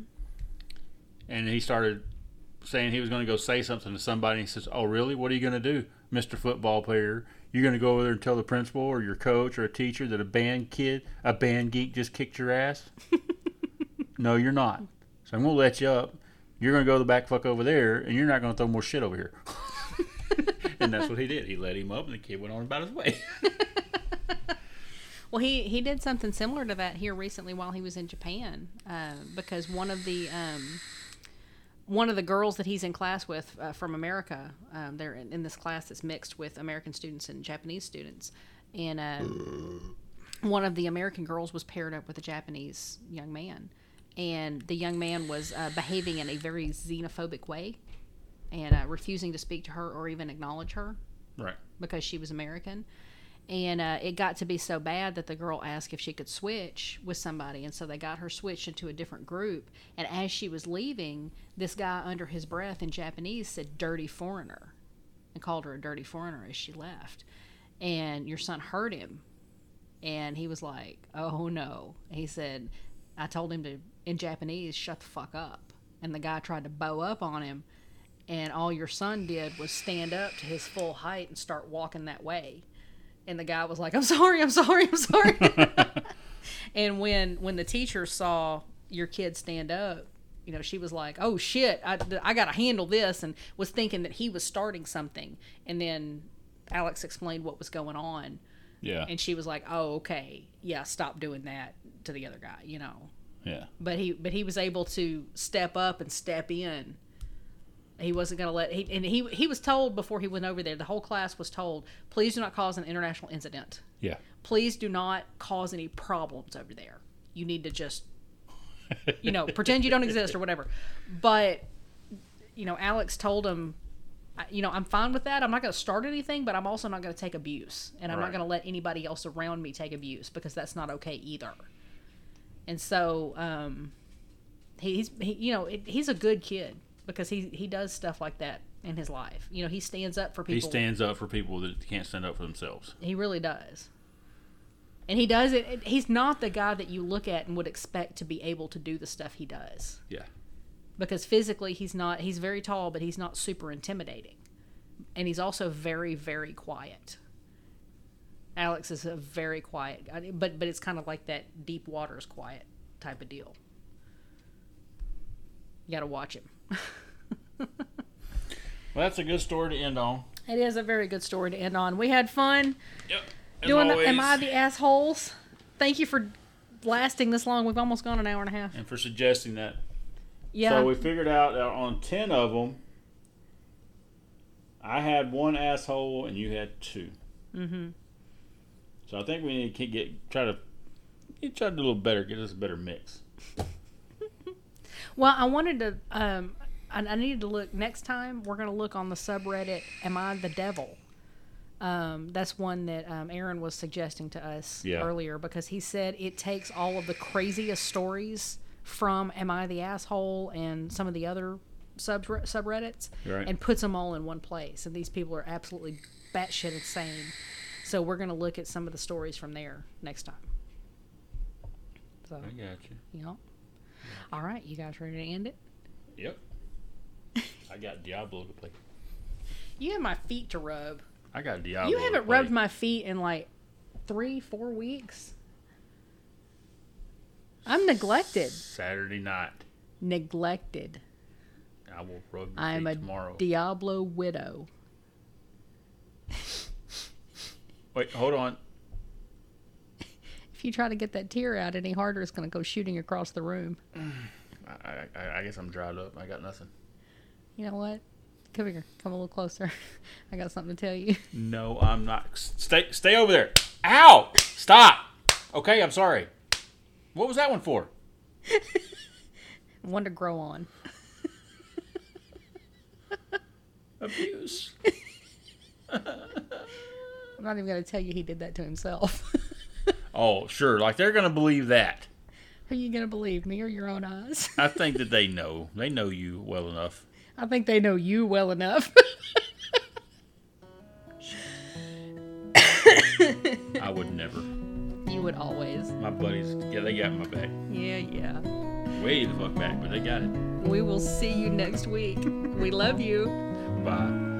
And he started saying he was going to go say something to somebody. He says, Oh, really? What are you going to do, Mr. Football Player? You're going to go over there and tell the principal or your coach or a teacher that a band kid, a band geek just kicked your ass? no, you're not. So I'm going to let you up. You're going to go the back fuck over there, and you're not going to throw more shit over here. and that's what he did. He let him up, and the kid went on about his way. Well, he he did something similar to that here recently while he was in Japan, uh, because one of the um, one of the girls that he's in class with uh, from America, um, they're in, in this class that's mixed with American students and Japanese students, and uh, one of the American girls was paired up with a Japanese young man, and the young man was uh, behaving in a very xenophobic way, and uh, refusing to speak to her or even acknowledge her right. because she was American. And uh, it got to be so bad that the girl asked if she could switch with somebody. And so they got her switched into a different group. And as she was leaving, this guy, under his breath in Japanese, said, dirty foreigner, and called her a dirty foreigner as she left. And your son heard him. And he was like, oh no. He said, I told him to, in Japanese, shut the fuck up. And the guy tried to bow up on him and all your son did was stand up to his full height and start walking that way and the guy was like i'm sorry i'm sorry i'm sorry and when when the teacher saw your kid stand up you know she was like oh shit i, I gotta handle this and was thinking that he was starting something and then alex explained what was going on Yeah. and she was like oh okay yeah stop doing that to the other guy you know Yeah. but he but he was able to step up and step in. He wasn't going to let he and he he was told before he went over there. The whole class was told, please do not cause an international incident. Yeah. Please do not cause any problems over there. You need to just you know pretend you don't exist or whatever. But you know, Alex told him. You know, I'm fine with that. I'm not going to start anything, but I'm also not going to take abuse, and I'm not going to let anybody else around me take abuse because that's not okay either. And so, um, he's he, you know it, he's a good kid because he he does stuff like that in his life. You know, he stands up for people. He stands up for people that can't stand up for themselves. He really does. And he does it. He's not the guy that you look at and would expect to be able to do the stuff he does. Yeah. Because physically, he's not, he's very tall, but he's not super intimidating. And he's also very, very quiet. Alex is a very quiet guy, but, but it's kind of like that deep waters quiet type of deal. You got to watch him. Well, that's a good story to end on. It is a very good story to end on. We had fun. Yep. doing the, am I the assholes? Thank you for lasting this long. We've almost gone an hour and a half. and for suggesting that. Yeah. So we figured out that on ten of them, I had one asshole and you had two. mm-hmm. So I think we need to get try to you try to do a little better, get us a better mix. Well, I wanted to. Um, I, I needed to look next time. We're going to look on the subreddit. Am I the devil? Um, that's one that um, Aaron was suggesting to us Yeah. earlier because he said it takes all of the craziest stories from Am I the asshole and some of the other sub subreddits Right. and puts them all in one place. And these people are absolutely batshit insane. So we're going to look at some of the stories from there next time. So, I got you. you know. All right, you guys ready to end it? Yep. I got Diablo to play. You have my feet to rub. I got Diablo. you haven't rubbed my feet in like three, four weeks. I'm neglected. Saturday night. Neglected. I will rub your I'm feet a tomorrow. Diablo widow. Wait, hold on. If you try to get that tear out any harder, it's going to go shooting across the room. I, I, I guess I'm dried up. I got nothing. You know what? Come here. Come a little closer. I got something to tell you. No, I'm not. Stay, stay over there. Ow! Stop. Okay, I'm sorry. What was that one for? One to grow on. Abuse. I'm not even going to tell you he did that to himself. Oh, sure. Like they're gonna believe that. Who are you going to believe, me or your own eyes? I think that they know. They know you well enough. I think they know you well enough. I would never. you would always. My buddies, yeah, they got my back. Yeah, yeah. Way the fuck back, but they got it. We will see you next week. We love you. Bye.